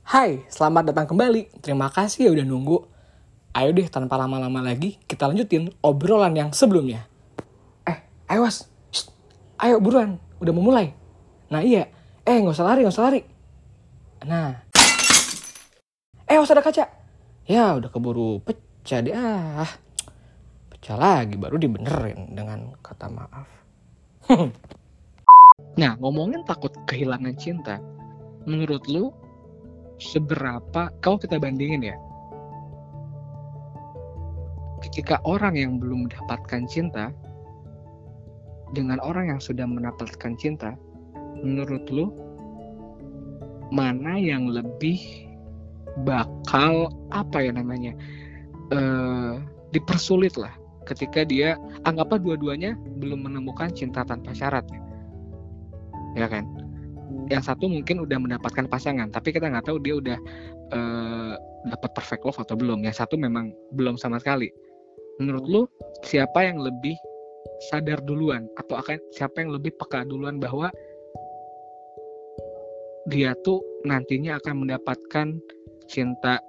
Hai, selamat datang kembali. Terima kasih ya udah nunggu. Ayo deh, tanpa lama-lama lagi, kita lanjutin obrolan yang sebelumnya. Eh, ayo was. Shh. Ayo buruan, udah mau mulai. Nah iya, eh nggak usah lari, nggak usah lari. Nah. Eh, usah ada kaca. Ya, udah keburu pecah deh. Ah, pecah lagi, baru dibenerin dengan kata maaf. nah, ngomongin takut kehilangan cinta. Menurut lu, seberapa kalau kita bandingin ya ketika orang yang belum mendapatkan cinta dengan orang yang sudah mendapatkan cinta menurut lu mana yang lebih bakal apa ya namanya uh, dipersulit lah ketika dia anggaplah dua-duanya belum menemukan cinta tanpa syarat ya, ya kan? Yang satu mungkin udah mendapatkan pasangan tapi kita nggak tahu dia udah uh, dapat perfect love atau belum. Yang satu memang belum sama sekali. Menurut lu siapa yang lebih sadar duluan? Atau akan siapa yang lebih peka duluan bahwa dia tuh nantinya akan mendapatkan cinta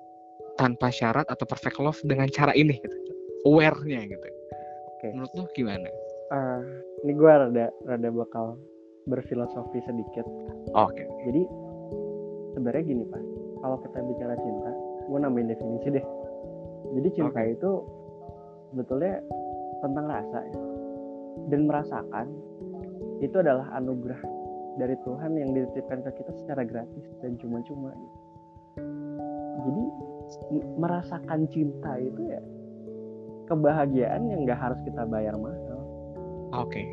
tanpa syarat atau perfect love dengan cara ini? Gitu aware-nya gitu. Okay. menurut lu gimana? Uh, ini gue rada rada bakal berfilosofi sedikit. Oke. Okay. Jadi sebenarnya gini pak, kalau kita bicara cinta, gue nambahin definisi deh. Jadi cinta okay. itu sebetulnya tentang rasa ya, dan merasakan itu adalah anugerah dari Tuhan yang dititipkan ke kita secara gratis dan cuma-cuma. Jadi merasakan cinta itu ya kebahagiaan yang nggak harus kita bayar mahal. Oke. Okay.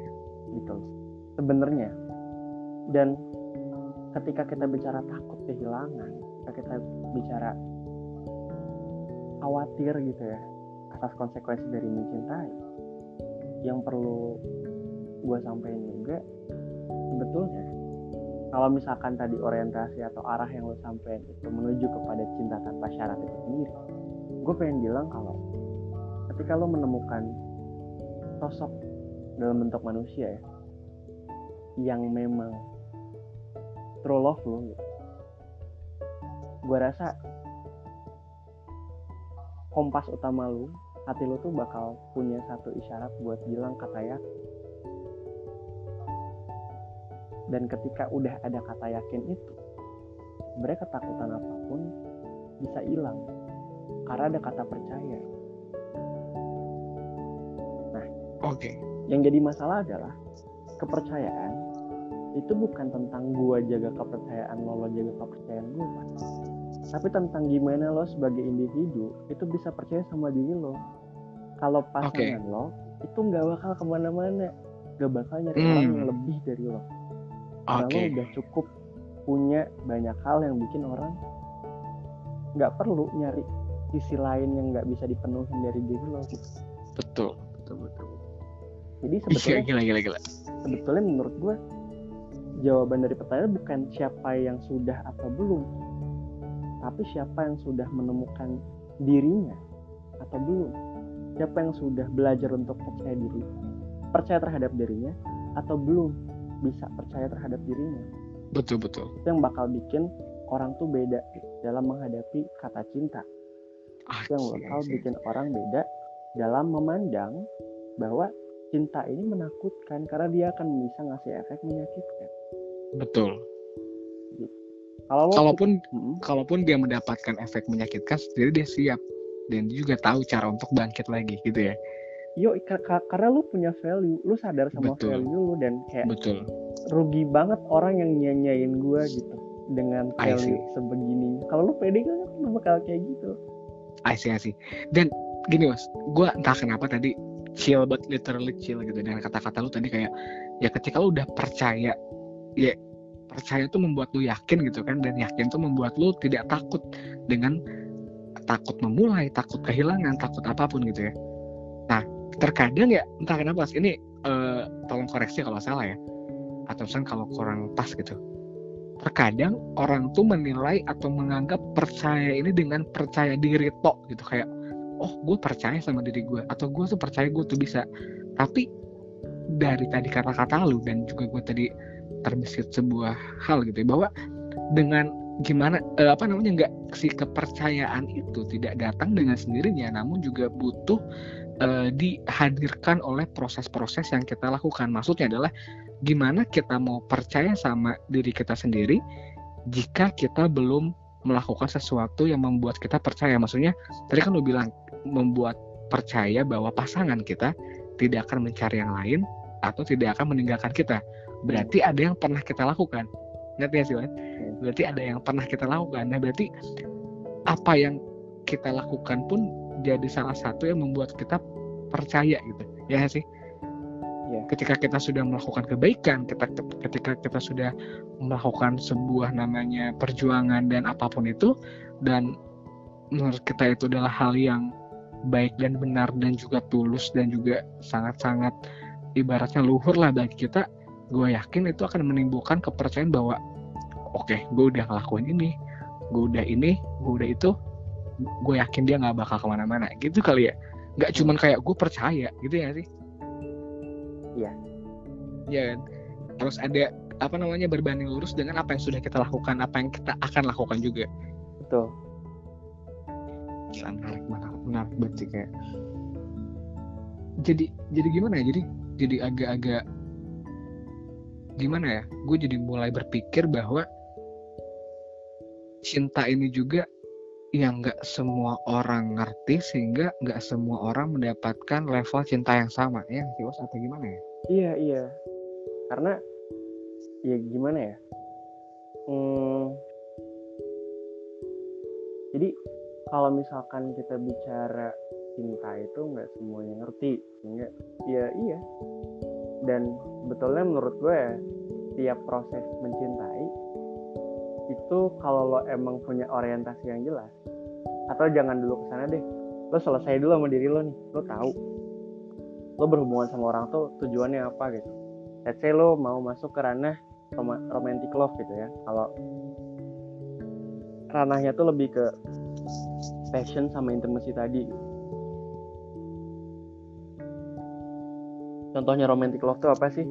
Gitu sebenarnya dan ketika kita bicara takut kehilangan ketika kita bicara khawatir gitu ya atas konsekuensi dari mencintai yang perlu gue sampaikan juga sebetulnya kalau misalkan tadi orientasi atau arah yang lo sampaikan itu menuju kepada cinta tanpa syarat itu sendiri gue pengen bilang kalau ketika lo menemukan sosok dalam bentuk manusia ya yang memang true love lo gitu. gue rasa kompas utama lu hati lu tuh bakal punya satu isyarat buat bilang kata yakin dan ketika udah ada kata yakin itu sebenarnya ketakutan apa pun bisa hilang karena ada kata percaya nah oke okay. yang jadi masalah adalah kepercayaan itu bukan tentang gua jaga kepercayaan lo lo jaga kepercayaan gue kan tapi tentang gimana lo sebagai individu itu bisa percaya sama diri lo kalau pasangan okay. lo itu nggak bakal ke mana-mana gak bakal nyari hmm. orang yang lebih dari lo karena okay. lo udah cukup punya banyak hal yang bikin orang nggak perlu nyari sisi lain yang nggak bisa dipenuhi dari diri lo gitu. betul betul betul jadi sebetulnya gila, gila, gila. sebetulnya menurut gue jawaban dari pertanyaan bukan siapa yang sudah atau belum, tapi siapa yang sudah menemukan dirinya atau belum. Siapa yang sudah belajar untuk percaya diri, percaya terhadap dirinya atau belum bisa percaya terhadap dirinya. Betul betul. Itu yang bakal bikin orang tuh beda dalam menghadapi kata cinta. Itu yang bakal bikin orang beda dalam memandang bahwa cinta ini menakutkan karena dia akan bisa ngasih efek menyakitkan. Betul. Kalau kalaupun hmm. kalaupun dia mendapatkan efek menyakitkan sendiri dia siap dan dia juga tahu cara untuk bangkit lagi gitu ya. Yo karena lu punya value, lu sadar sama Betul. value lu dan kayak Betul. rugi banget orang yang nyanyain gua gitu dengan value sebegini. Kalau lu pede kan lu bakal kayak gitu. I see, I see. Dan gini mas, gue entah kenapa tadi chill but literally chill gitu dengan kata-kata lu tadi kayak ya ketika lu udah percaya ya percaya tuh membuat lu yakin gitu kan dan yakin tuh membuat lu tidak takut dengan takut memulai takut kehilangan takut apa pun gitu ya. Nah terkadang ya entah kenapa ini uh, tolong koreksi kalau salah ya atau misalnya kalau kurang pas gitu. Terkadang orang tuh menilai atau menganggap percaya ini dengan percaya diri tok gitu kayak oh gue percaya sama diri gue atau gue tuh percaya gue tuh bisa. Tapi dari tadi kata-kata lu dan juga gue tadi terbesit sebuah hal gitu ya bahwa dengan gimana eh, apa namanya nggak si kepercayaan itu tidak datang dengan sendirinya namun juga butuh eh, dihadirkan oleh proses-proses yang kita lakukan. Maksudnya adalah gimana kita mau percaya sama diri kita sendiri jika kita belum melakukan sesuatu yang membuat kita percaya. Maksudnya tadi kan lu bilang membuat percaya bahwa pasangan kita tidak akan mencari yang lain atau tidak akan meninggalkan kita berarti ada yang pernah kita lakukan ngerti ya sih Wan? berarti ada yang pernah kita lakukan nah berarti apa yang kita lakukan pun jadi salah satu yang membuat kita percaya gitu ya sih Iya. ketika kita sudah melakukan kebaikan kita ketika kita sudah melakukan sebuah namanya perjuangan dan apa pun itu dan menurut kita itu adalah hal yang baik dan benar dan juga tulus dan juga sangat-sangat ibaratnya luhur lah bagi kita gue yakin itu akan menimbulkan kepercayaan bahwa oke gue udah ngelakuin ini gue udah ini gue udah itu gue yakin dia nggak bakal ke mana-mana gitu kali ya. Nggak cuman kayak gue percaya gitu ya sih? Iya. Iya kan? Harus ada apa namanya berbanding lurus dengan apa yang sudah kita lakukan apa yang kita akan lakukan juga. Betul. Gila, menarik menarik menarik banget sih kayak. Jadi jadi gimana ya? Jadi jadi agak-agak gimana ya gue jadi mulai berpikir bahwa cinta ini juga yang nggak semua orang ngerti sehingga nggak semua orang mendapatkan level cinta yang sama ya sih atau gimana ya Iya iya, karena ya gimana ya? Hmm, jadi kalau misalkan kita bicara cinta itu nggak semuanya ngerti, sehingga ya iya. Dan betulnya menurut gue ya, tiap proses mencintai itu kalau lo emang punya orientasi yang jelas, atau jangan dulu ke sana deh, lo selesai dulu sama diri lo nih, lo tahu lo berhubungan sama orang tuh tujuannya apa gitu let's say lo mau masuk ke ranah rom- romantic love gitu ya kalau ranahnya tuh lebih ke passion sama intimacy tadi gitu. Contohnya romantic love tuh apa sih?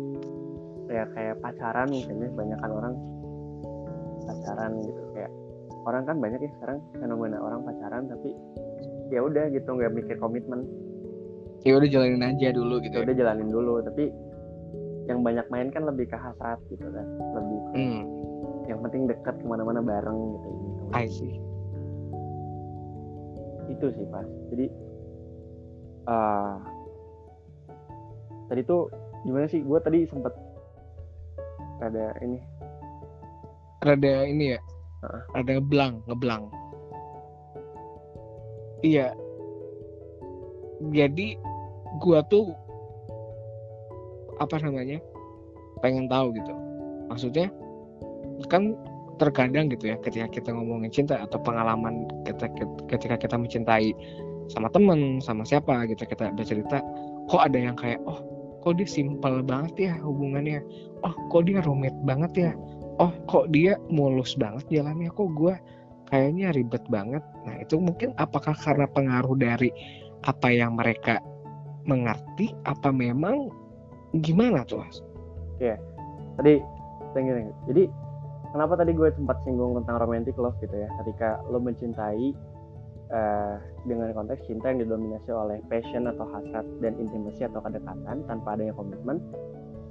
Ya kayak pacaran misalnya kebanyakan orang pacaran gitu. Kayak orang kan banyak ya sekarang fenomena orang pacaran tapi ya udah gitu nggak mikir komitmen. Ya udah jalanin aja dulu gitu ya ya. udah jalanin dulu tapi yang banyak main kan lebih ke hasrat gitu kan lebih ke hmm, yang penting dekat ke mana-mana bareng gitu. Gitu I see. Itu sih pas jadi eh tadi tuh gimana sih? Gue tadi sempet ada ini. Rada ini ya? Heeh. rada ngeblang ngeblang. Iya. Jadi gua tuh apa namanya? Pengen tahu gitu. Maksudnya kan terkadang gitu ya ketika kita ngomongin cinta atau pengalaman kita ketika kita mencintai sama temen sama siapa gitu kita bercerita kok ada yang kayak oh kok dia simpel banget ya hubungannya? Oh kok dia rumit banget ya? Oh kok dia mulus banget jalannya? Kok gue kayaknya ribet banget? Nah itu mungkin apakah karena pengaruh dari apa yang mereka mengerti? Apa memang gimana tuh? Mas? tadi thank you, thank jadi kenapa tadi gue sempat singgung tentang romantic love gitu ya? Ketika lo mencintai eh, dengan konteks cinta yang didominasi oleh passion atau hasrat dan intimasi atau kedekatan tanpa adanya komitmen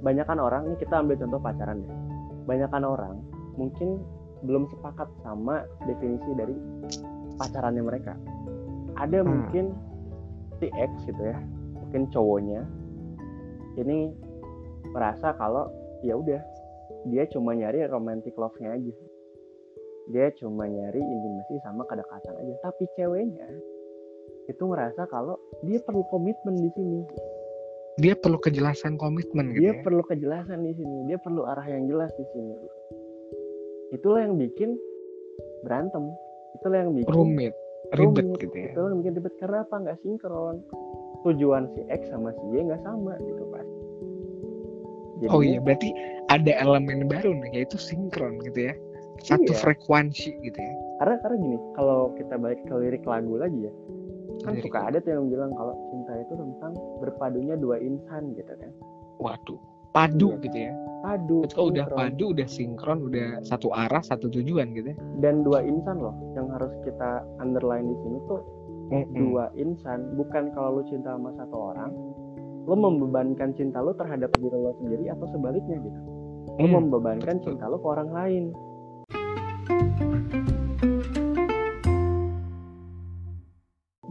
banyakan orang ini kita ambil contoh pacaran ya banyakan orang mungkin belum sepakat sama definisi dari pacarannya mereka. Ada Hmm. mungkin si X gitu ya mungkin cowoknya ini merasa kalau ya udah dia cuma nyari romantic love-nya aja dia cuma nyari intimasi sama kedekatan aja. Tapi ceweknya itu ngerasa kalau dia perlu komitmen di sini. Dia perlu kejelasan komitmen gitu dia ya? perlu kejelasan di sini. Dia perlu arah yang jelas di sini. Itulah yang bikin berantem. Itulah yang bikin rumit. Ribet rumit. gitu ya? Itulah yang bikin ribet. Karena apa nggak sinkron? Tujuan si X sama si Y nggak sama gitu pas oh iya berarti ada elemen baru nih yaitu sinkron gitu ya satu Iya. frekuensi gitu ya karena karena gini kalau kita balik ke lirik lagu lagi ya kan Lirik suka ada tuh yang bilang kalau cinta itu tentang berpadunya dua insan gitu kan waduh padu Iya. gitu ya padu Ketika udah padu, udah sinkron, udah satu arah, satu tujuan gitu ya. dan dua insan loh yang harus kita underline di sini tuh Mm-mm. dua insan bukan kalau lu cinta sama satu orang lu membebankan cinta lu terhadap diri lo sendiri atau sebaliknya gitu lu Hmm, membebankan betul. cinta lu ke orang lain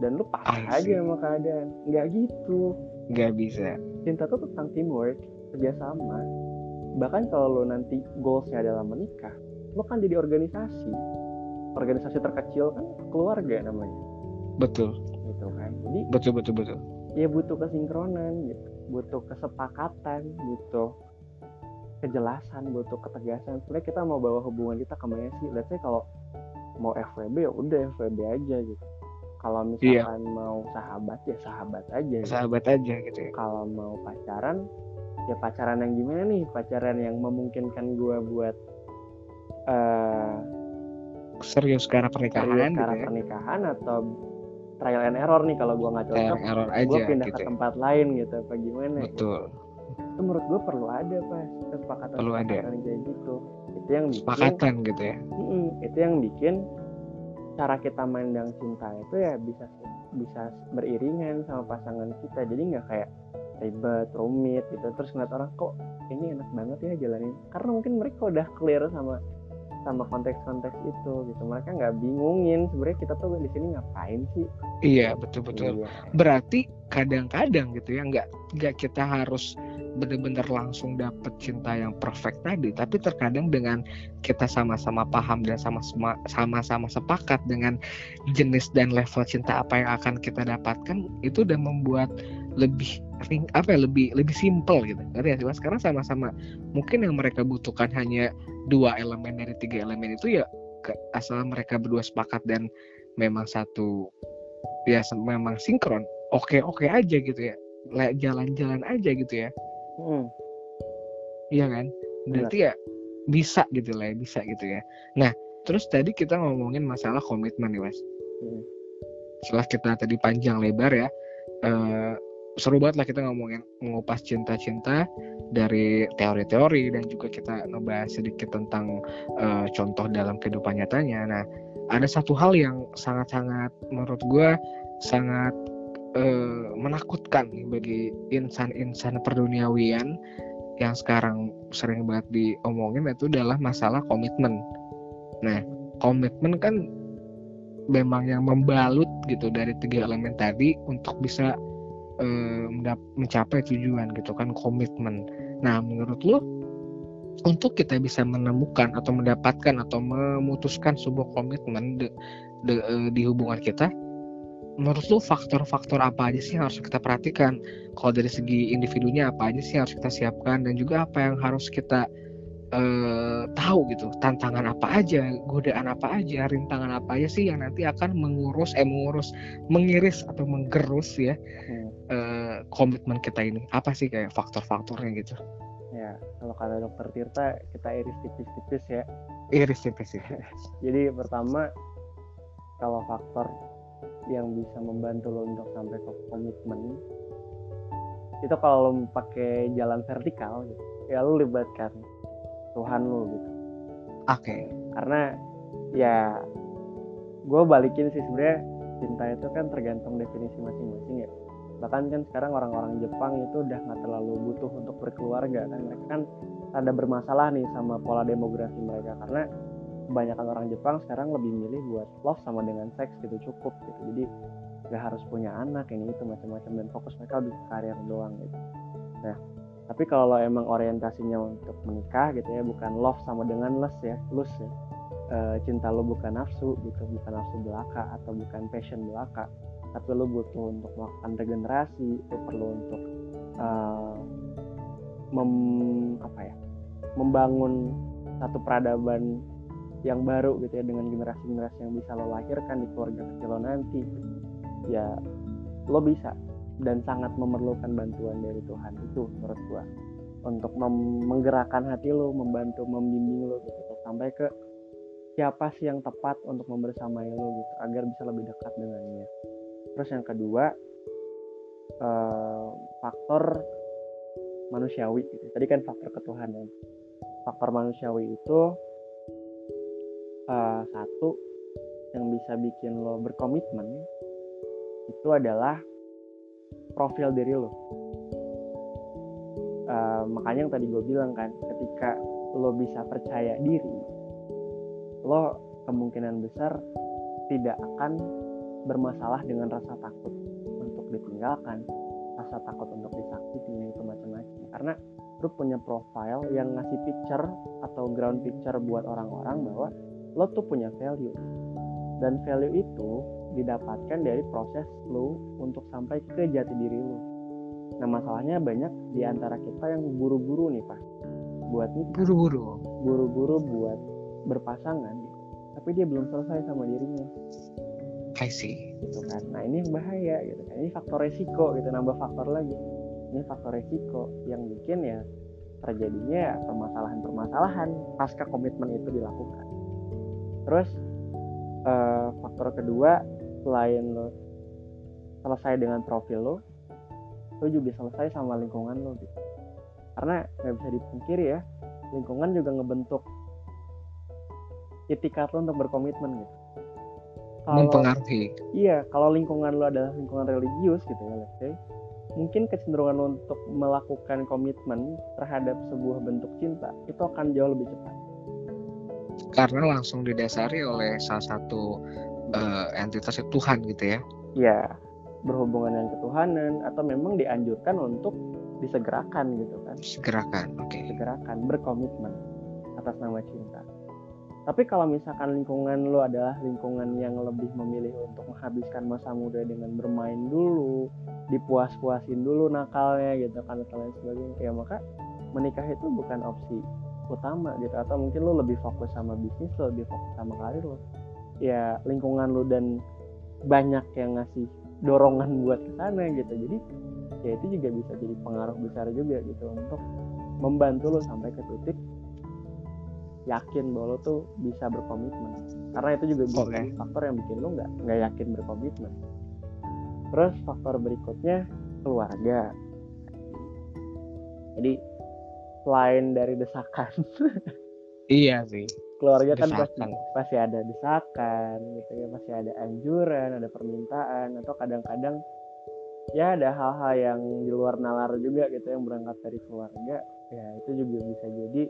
dan lu pasrah aja sama keadaan. Nggak gitu. Nggak bisa. cinta tuh tentang teamwork kerjasama. Bahkan kalau lo nanti goalsnya adalah menikah lo kan jadi organisasi. Organisasi terkecil kan keluarga namanya. Betul, gitu kan. Jadi betul, betul, betul. ya butuh kesinkronan gitu butuh kesepakatan butuh kejelasan butuh ketegasan sebenarnya kita mau bawa hubungan kita ke mana sih let's say kalau mau FWB ya udah FWB aja gitu kalau Iya. misalkan mau sahabat ya sahabat aja gitu. Sahabat aja gitu ya. kalau mau pacaran ya pacaran yang gimana nih pacaran yang memungkinkan gua buat eh Serius ke arah serius pernikahan ke gitu ya. pernikahan atau trial and error nih kalau gua nggak cocok gue pindah gitu ke ya. tempat lain gitu apa gimana gitu. Itu menurut gue perlu ada pas kesepakatan Perlu ada. kayak gitu itu yang bikin Sepakatan gitu ya. Mm-mm, itu yang bikin cara kita mandang cinta itu ya bisa bisa beriringan sama pasangan kita jadi nggak kayak ribet rumit gitu terus ngeliat orang kok ini enak banget ya jalanin karena mungkin mereka udah clear sama sama konteks-konteks itu gitu mereka nggak bingungin sebenarnya kita tuh di sini ngapain sih Iya, betul, betul. Iya. berarti kadang-kadang gitu ya nggak nggak kita harus bener-bener langsung dapet cinta yang perfect tadi. Tapi terkadang dengan kita sama-sama paham dan sama-sama sama-sama sepakat dengan jenis dan level cinta apa yang akan kita dapatkan itu udah membuat lebih apa ya lebih lebih simple gitu. Ngerti ya sih mas? Sama-sama mungkin yang mereka butuhkan hanya dua elemen dari tiga elemen itu ya asal mereka berdua sepakat dan memang satu ya memang sinkron oke oke aja gitu ya. Jalan-jalan aja gitu ya Mm, iya kan? Berarti ya bisa gitu lah ya bisa gitu ya. Nah terus tadi kita ngomongin masalah komitmen nih mas. Mm. setelah kita tadi panjang lebar ya eh, seru banget lah kita ngomongin mengupas cinta-cinta dari teori-teori dan juga kita ngebahas sedikit tentang eh, contoh dalam kehidupan nyatanya. Nah, ada satu hal yang sangat-sangat menurut gue sangat eh, menakutkan bagi insan-insan perduniawian yang sekarang sering banget diomongin itu adalah masalah komitmen. Nah, komitmen kan memang yang membalut gitu dari tiga elemen tadi untuk bisa mendap- mencapai tujuan gitu kan komitmen. Nah, menurut lo untuk kita bisa menemukan atau mendapatkan atau memutuskan sebuah komitmen de- de- eh, di hubungan kita, menurut lo faktor-faktor apa aja sih yang harus kita perhatikan? Kalau dari segi individunya apa aja sih yang harus kita siapkan dan juga apa yang harus kita eh, tahu gitu tantangan apa aja, godaan apa aja, rintangan apa aja sih yang nanti akan mengurus, eh mengurus, mengiris atau menggerus ya Hmm. eh, komitmen kita ini. Apa sih kayak faktor-faktornya gitu? ya kalau kata dokter Tirta kita iris tipis-tipis ya Iris tipis sih. Jadi pertama kalau faktor yang bisa membantu lo untuk sampai ke komitmen itu kalau lo pakai jalan vertikal gitu, ya lo libatkan Tuhan lo gitu. Oke. Karena ya gue balikin sih sebenarnya cinta itu kan tergantung definisi masing-masing ya. Bahkan kan sekarang orang-orang Jepang itu udah nggak terlalu butuh untuk berkeluarga kan mereka kan ada bermasalah nih sama pola demografi mereka karena kebanyakan orang Jepang sekarang lebih milih buat love sama dengan seks gitu cukup gitu. Jadi gak harus punya anak ini itu macam-macam dan fokus mereka lebih ke karir doang gitu. Nah tapi kalau lo emang orientasinya untuk menikah gitu ya bukan love sama dengan lust ya lust ya. Eh, cinta lo bukan nafsu gitu bukan nafsu belaka atau bukan passion belaka. Tapi lo butuh untuk melakukan regenerasi lo perlu untuk eh, mem apa ya membangun satu peradaban yang baru gitu ya dengan generasi-generasi yang bisa lo lahirkan di keluarga kecil lo nanti ya lo bisa dan sangat memerlukan bantuan dari Tuhan itu menurut gua untuk menggerakkan hati lo membantu membimbing lo gitu sampai ke siapa sih yang tepat untuk membersamai lo gitu agar bisa lebih dekat dengannya terus yang kedua eh, faktor manusiawi gitu. Tadi kan faktor ketuhanan. Faktor manusiawi itu uh, satu yang bisa bikin lo berkomitmen itu adalah profil diri lo. Uh, makanya yang tadi gue bilang kan, ketika lo bisa percaya diri, lo kemungkinan besar tidak akan bermasalah dengan rasa takut untuk ditinggalkan, rasa takut untuk disakiti itu macam-macam. Karena lo punya profile yang ngasih picture atau ground picture buat orang-orang bahwa lo tuh punya value. Dan value itu didapatkan dari proses lo untuk sampai ke jati diri lo. Nah masalahnya banyak di antara kita yang buru-buru nih pak, buat nikah. Buru-buru. Buru-buru buat berpasangan, tapi dia belum selesai sama dirinya. I see. Gitu kan. Nah ini yang bahaya gitu kan. Ini faktor resiko gitu, nambah faktor lagi. Ini faktor resiko yang bikin ya terjadinya ya permasalahan-permasalahan pasca komitmen itu dilakukan. Terus uh, faktor kedua selain lo selesai dengan profil lo, lo juga selesai sama lingkungan lo gitu. Karena nggak bisa dipungkiri ya, lingkungan juga ngebentuk itikat lo untuk berkomitmen gitu. Kalau, mempengaruhi. Iya, kalau lingkungan lo adalah lingkungan religius gitu ya, let's say, mungkin kecenderungan lo untuk melakukan komitmen terhadap sebuah bentuk cinta itu akan jauh lebih cepat karena langsung didasari oleh salah satu uh, entitas Tuhan gitu ya. Ya, berhubungan dengan ketuhanan atau memang dianjurkan untuk disegerakan gitu kan. Segerakan, oke. Okay. Segerakan, berkomitmen atas nama cinta. Tapi kalau misalkan lingkungan lo adalah lingkungan yang lebih memilih untuk menghabiskan masa muda dengan bermain dulu, dipuas-puasin dulu nakalnya gitu kan dan lain sebagainya, ya maka menikah itu bukan opsi utama gitu. Atau mungkin lo lebih fokus sama bisnis lo lebih fokus sama karir lo ya lingkungan lo dan banyak yang ngasih dorongan buat ke sana gitu. Jadi ya itu juga bisa jadi pengaruh besar juga gitu untuk membantu lo sampai ke titik yakin bahwa lo tuh bisa berkomitmen. Karena itu juga bisa okay. faktor yang bikin lo nggak nggak yakin berkomitmen. Terus faktor berikutnya keluarga. Jadi selain dari desakan. Iya sih. Keluarga kan pasti pasti ada desakan gitu ya pasti ada anjuran ada permintaan atau kadang-kadang ya ada hal-hal yang di luar nalar juga gitu yang berangkat dari keluarga ya itu juga bisa jadi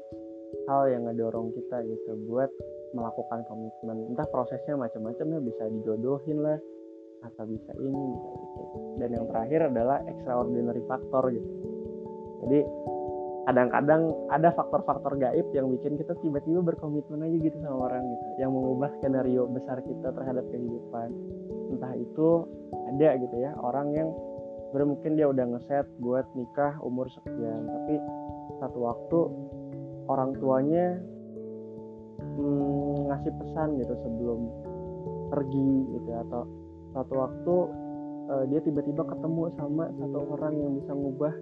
hal yang ngedorong kita gitu buat melakukan komitmen. Entah prosesnya macam-macam ya bisa dijodohin lah atau bisa ini bisa gitu dan yang terakhir adalah extraordinary factor gitu. Jadi kadang-kadang ada faktor-faktor gaib yang bikin kita tiba-tiba berkomitmen aja gitu sama orang gitu. Yang mengubah skenario besar kita terhadap kehidupan. Entah itu ada gitu ya orang yang mungkin dia udah ngeset buat nikah umur sekian tapi satu waktu orang tuanya hmm, ngasih pesan gitu sebelum pergi gitu atau satu waktu uh, dia tiba-tiba ketemu sama satu orang yang bisa ngubah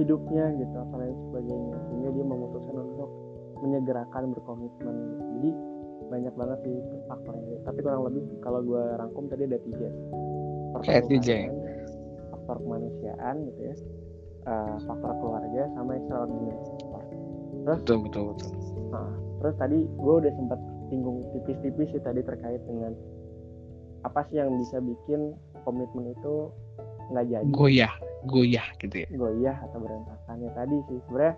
hidupnya gitu apa lain sebagainya. Sehingga dia memutuskan untuk menyegerakan berkomitmen. Jadi banyak banget sih faktornya. Tapi kurang lebih kalau gue rangkum tadi ada tiga. Faktor tiga. faktor kemanusiaan gitu ya. Uh, faktor keluarga sama extraordinary. Faktor terus betul betul betul. Nah, terus tadi gue udah sempat singgung tipis-tipis sih tadi terkait dengan apa sih yang bisa bikin komitmen itu nggak jadi. Goyah goyah gitu ya. Goyah atau berantakan. Ya tadi sih. Sebenarnya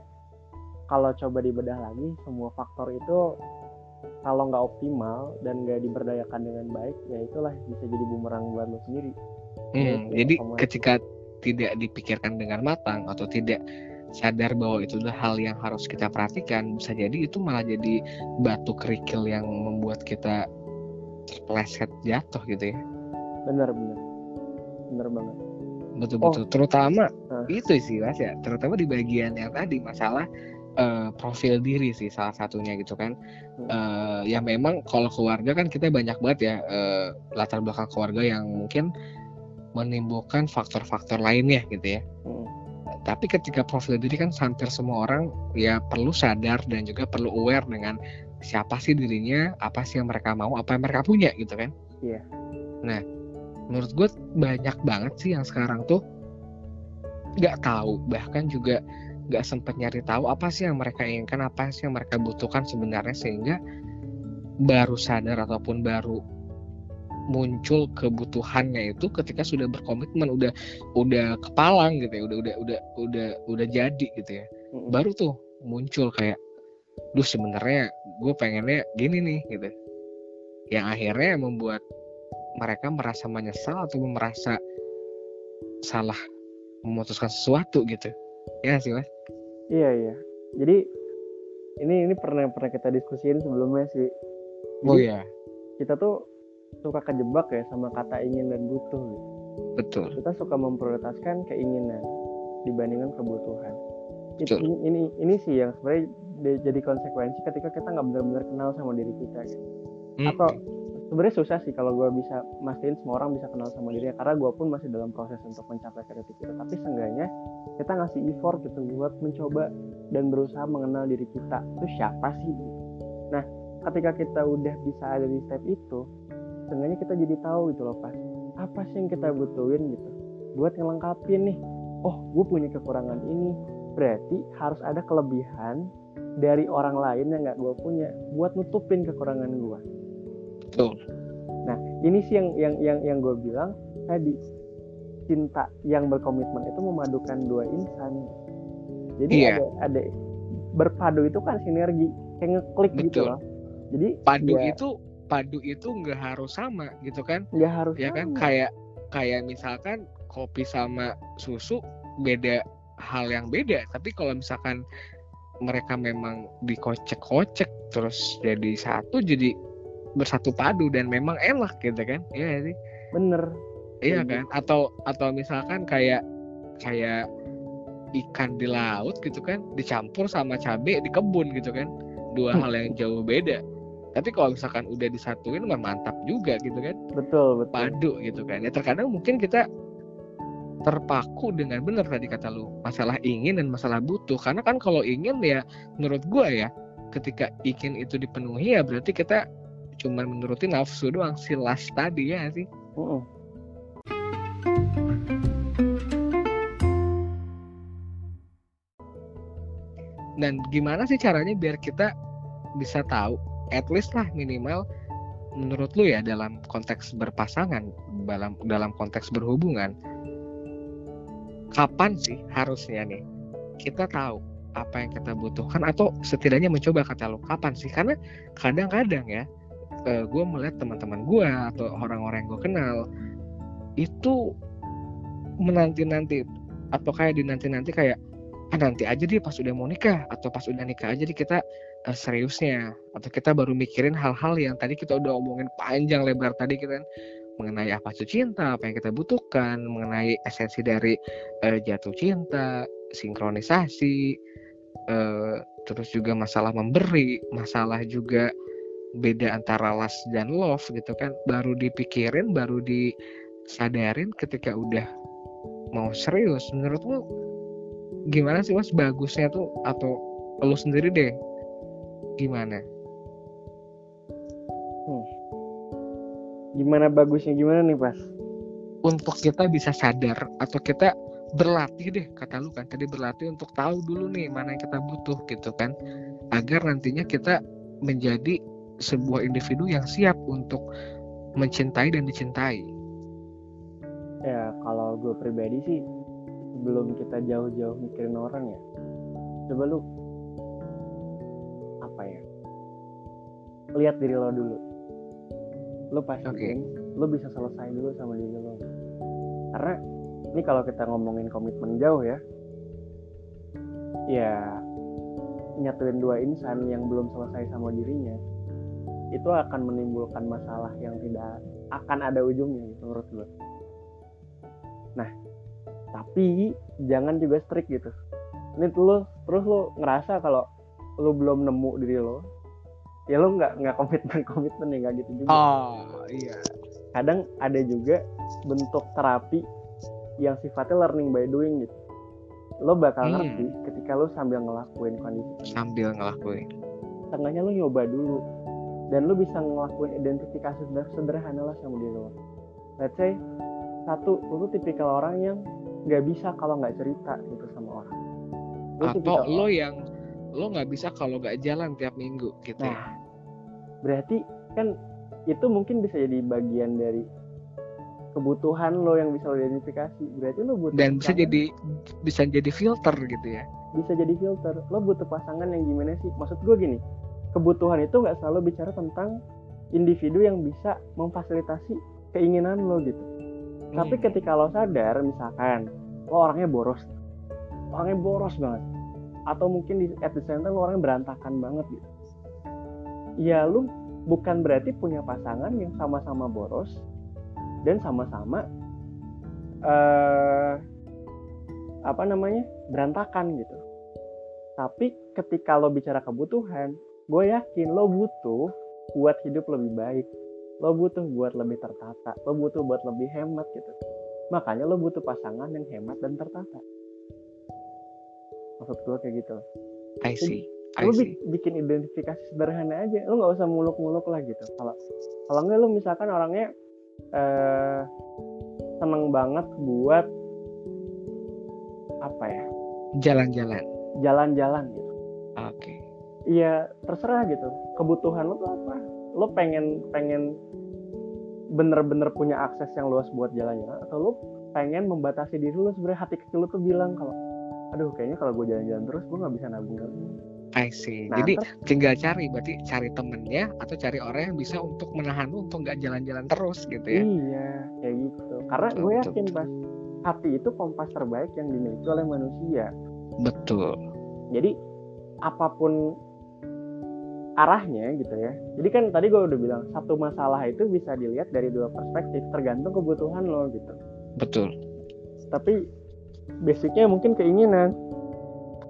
kalau coba dibedah lagi semua faktor itu kalau nggak optimal dan nggak diberdayakan dengan baik ya itulah bisa jadi bumerang buat lo sendiri. Hmm, jadi ketika tidak dipikirkan dengan matang atau tidak sadar bahwa itu adalah hal yang harus kita perhatikan bisa jadi itu malah jadi batu kerikil yang membuat kita terpleset jatuh gitu ya. Benar benar. Benar banget betul betul oh. terutama uh. itu sih mas ya terutama di bagian yang tadi masalah uh, profil diri sih salah satunya gitu kan hmm. uh, ya memang kalau keluarga kan kita banyak banget ya uh, latar belakang keluarga yang mungkin menimbulkan faktor-faktor lainnya gitu ya hmm. tapi ketika profil diri kan hampir semua orang ya perlu sadar dan juga perlu aware dengan siapa sih dirinya apa sih yang mereka mau apa yang mereka punya gitu kan iya yeah. nah menurut gue banyak banget sih yang sekarang tuh nggak tahu bahkan juga nggak sempat nyari tahu apa sih yang mereka inginkan apa sih yang mereka butuhkan sebenarnya sehingga baru sadar ataupun baru muncul kebutuhannya itu ketika sudah berkomitmen udah udah kepalang gitu ya udah udah udah udah udah jadi gitu ya. Baru tuh muncul kayak duh sebenarnya gue pengennya gini nih gitu. Yang akhirnya membuat mereka merasa menyesal atau merasa salah memutuskan sesuatu gitu ya sih mas iya iya jadi ini ini pernah pernah kita diskusiin sebelumnya sih jadi, oh iya kita tuh suka kejebak ya sama kata ingin dan butuh gitu. betul kita suka memprioritaskan keinginan dibandingkan kebutuhan Betul. Ini, ini ini sih yang sebenarnya jadi konsekuensi ketika kita nggak benar-benar kenal sama diri kita gitu. Hmm. Atau sebenarnya susah sih kalau gue bisa mastiin semua orang bisa kenal sama dirinya karena gue pun masih dalam proses untuk mencapai ke titik tapi seenggaknya kita ngasih effort gitu buat mencoba dan berusaha mengenal diri kita. Itu siapa sih? Nah ketika kita udah bisa ada di step itu seenggaknya kita jadi tahu gitu loh pas apa sih yang kita butuhin gitu? Buat ngelengkapin nih. Oh gue punya kekurangan ini. Berarti harus ada kelebihan dari orang lain yang nggak gue punya buat nutupin kekurangan gue Betul. Nah, ini sih yang yang yang yang gue bilang tadi cinta yang berkomitmen itu memadukan dua insan. Jadi iya. ada ada berpadu itu kan sinergi kayak ngeklik gitu Betul. gitu loh. Jadi padu ya, itu padu itu nggak harus sama gitu kan? Nggak harus. Ya kan? sama. kan kayak kayak misalkan kopi sama susu beda hal yang beda. Tapi kalau misalkan mereka memang dikocek-kocek terus jadi satu jadi bersatu padu dan memang enak gitu kan. Iya sih? Bener. Iya kan? Atau atau misalkan kayak kayak ikan di laut gitu kan dicampur sama cabai di kebun gitu kan. Dua hal yang jauh beda. Tapi kalau misalkan udah disatuin mah mantap juga gitu kan. Betul betul. Padu gitu kan. Ya terkadang mungkin kita terpaku dengan benar tadi kata lu. Masalah ingin dan masalah butuh. Karena kan kalau ingin ya menurut gua ya ketika ingin itu dipenuhi ya berarti kita cuma menuruti nafsu doang si last tadi ya sih uh -uh. dan gimana sih caranya biar kita bisa tahu at least lah minimal menurut lu ya dalam konteks berpasangan dalam dalam konteks berhubungan kapan sih harusnya nih kita tahu apa yang kita butuhkan atau setidaknya mencoba kata lo kapan sih karena kadang-kadang ya uh, eh, gue melihat teman-teman gue atau orang-orang yang gue kenal itu menanti-nanti atau kayak dinanti-nanti kayak ah nanti aja dia pas udah mau nikah atau pas udah nikah aja deh kita uh, seriusnya atau kita baru mikirin hal-hal yang tadi kita udah omongin panjang lebar tadi kita kan. Mengenai apa itu cinta apa yang kita butuhkan mengenai esensi dari uh, jatuh cinta sinkronisasi uh, terus juga masalah memberi masalah juga beda antara lust dan love gitu kan. Baru dipikirin baru disadarin ketika udah mau serius. Menurutmu gimana sih mas? Bagusnya tuh atau lu sendiri deh gimana? Hmm. gimana bagusnya gimana nih pas untuk kita bisa sadar atau kita berlatih deh kata lu kan. Tadi berlatih untuk tahu dulu nih mana yang kita butuh gitu kan. Agar nantinya kita menjadi sebuah individu yang siap untuk mencintai dan dicintai. Ya, kalau gue pribadi sih sebelum kita jauh-jauh mikirin orang ya, coba lu apa ya? Lihat diri lo dulu. Lo pasti okay. lo bisa selesai dulu sama diri lo. Karena ini kalau kita ngomongin komitmen jauh ya, ya nyatuin dua insan yang belum selesai sama dirinya itu akan menimbulkan masalah yang tidak akan ada ujungnya gitu, menurut gue. Nah, tapi jangan juga strict gitu. Ini tuh terus lo ngerasa kalau lo belum nemu diri lo, ya lo nggak nggak komitmen komitmen ya nggak gitu juga. Oh iya. Kadang ada juga bentuk terapi yang sifatnya learning by doing gitu. Lo bakal hmm. ngerti ketika lo sambil ngelakuin kondisi. Sambil ngelakuin. Tengahnya lo nyoba dulu dan lu bisa ngelakuin identifikasi sederhana lah sama diri lo let's say satu lu tuh tipikal orang yang nggak bisa kalau nggak cerita gitu sama orang Lu atau lo orang- yang lo nggak bisa kalau nggak jalan tiap minggu gitu ya. Nah, berarti kan itu mungkin bisa jadi bagian dari kebutuhan lo yang bisa lo identifikasi. Berarti lo butuh dan bisa jadi bisa jadi filter gitu ya bisa jadi filter. Lo butuh pasangan yang gimana sih? Maksud gue gini, kebutuhan itu nggak selalu bicara tentang individu yang bisa memfasilitasi keinginan lo gitu. Tapi Hmm. ketika lo sadar, misalkan lo orangnya boros, orangnya boros banget, atau mungkin di at the same time lo orangnya berantakan banget gitu. Ya lo bukan berarti punya pasangan yang sama-sama boros dan sama-sama eh apa namanya berantakan gitu. Tapi ketika lo bicara kebutuhan, gue yakin lo butuh buat hidup lebih baik lo butuh buat lebih tertata, lo butuh buat lebih hemat gitu. Makanya lo butuh pasangan yang hemat dan tertata. Maksud gue kayak gitu. I see I Lo bi- bikin identifikasi sederhana aja, lo nggak usah muluk-muluk lah gitu. Kalau kalau nggak lo misalkan orangnya eh seneng banget buat apa ya jalan-jalan jalan-jalan gitu. oke Iya terserah gitu. Kebutuhan lo tuh apa? Lo pengen pengen bener-bener punya akses yang luas buat jalan-jalan atau lo pengen membatasi diri lo sebenarnya hati kecil lo tuh bilang kalau aduh kayaknya kalau gue jalan-jalan terus gue nggak bisa nabung. I see Nah, jadi terus- tinggal cari berarti cari temennya atau cari orang yang bisa untuk menahan lu untuk nggak jalan-jalan terus gitu ya iya kayak gitu. Karena Betul, gue yakin betul. pas hati itu kompas terbaik yang dimiliki oleh manusia. betul Jadi apa pun arahnya gitu ya. Jadi kan tadi gue udah bilang satu masalah itu bisa dilihat dari dua perspektif tergantung kebutuhan lo gitu. betul Tapi basicnya mungkin keinginan.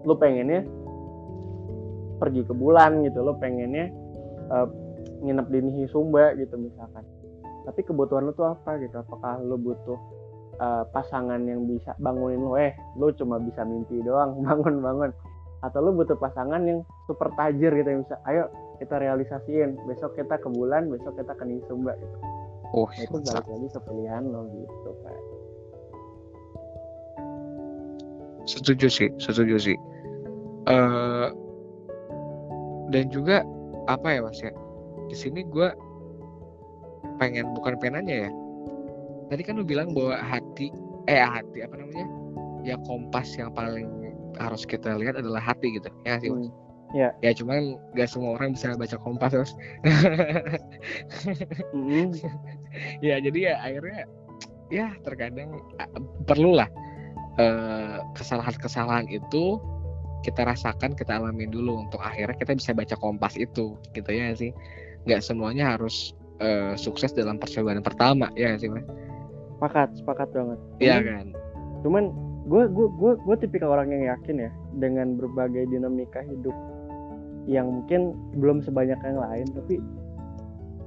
Lo pengennya pergi ke bulan gitu, lo pengennya eh, nginep di Nihi Sumba gitu misalkan. Tapi kebutuhan lo tuh apa gitu? Apakah lo butuh eh, pasangan yang bisa bangunin lo? Eh, lo cuma bisa mimpi doang, bangun-bangun. Atau lo butuh pasangan yang super tajir gitu yang bisa, ayo kita realisasiin. Besok kita ke bulan, besok kita ke Nihi Sumba gitu. oh Nah, itu balik lagi ke pilihan lo gitu kan. setuju sih setuju sih eh dan juga apa ya mas ya di sini gue pengen bukan penanya ya tadi kan lu bilang bahwa hati eh hati apa namanya ya kompas yang paling harus kita lihat adalah hati gitu. Ya sih mas? Hmm. ya. Cuman gak semua orang bisa baca kompas mas. Mm-mm. ya jadi ya akhirnya ya terkadang ah, perlulah eh, kesalahan-kesalahan itu kita rasakan kita alami dulu untuk akhirnya kita bisa baca kompas itu gitu ya sih? Nggak semuanya harus eh, sukses dalam percobaan pertama ya sih mas? Sepakat, sepakat banget. Iya kan? cuman gue gue gue gue tipikal orang yang yakin ya dengan berbagai dinamika hidup yang mungkin belum sebanyak yang lain tapi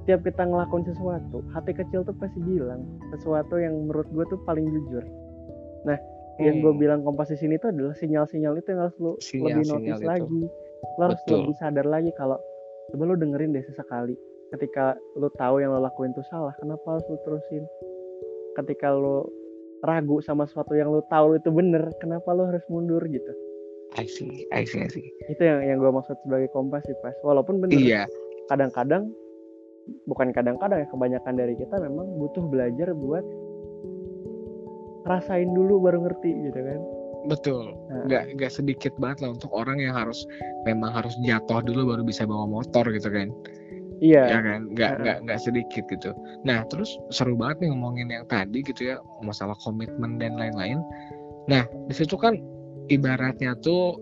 tiap kita ngelakuin sesuatu hati kecil tuh pasti bilang sesuatu yang menurut gue tuh paling jujur nah yang gue Hmm. bilang kompas di sini tuh adalah sinyal-sinyal itu yang harus lo lebih Sinyal-sinyal notice itu. lagi lo harus Betul. lebih sadar lagi kalau coba lo dengerin deh sesekali ketika lo tahu yang lo lakuin tuh salah kenapa harus lo terusin ketika lo ragu sama sesuatu yang lo tahu itu bener kenapa lo harus mundur gitu? I see I see I see. Itu yang yang gue maksud sebagai kompas sih pas. Walaupun bener iya. kadang-kadang bukan kadang-kadang ya kebanyakan dari kita memang butuh belajar buat rasain dulu baru ngerti gitu kan? Betul. Nah. nggak nggak sedikit banget lah untuk orang yang harus memang harus jatuh dulu baru bisa bawa motor gitu kan iya. Ya kan? Nggak nggak nggak sedikit gitu. Nah terus seru banget nih ngomongin yang tadi gitu ya masalah komitmen dan lain-lain. Nah di situ kan ibaratnya tuh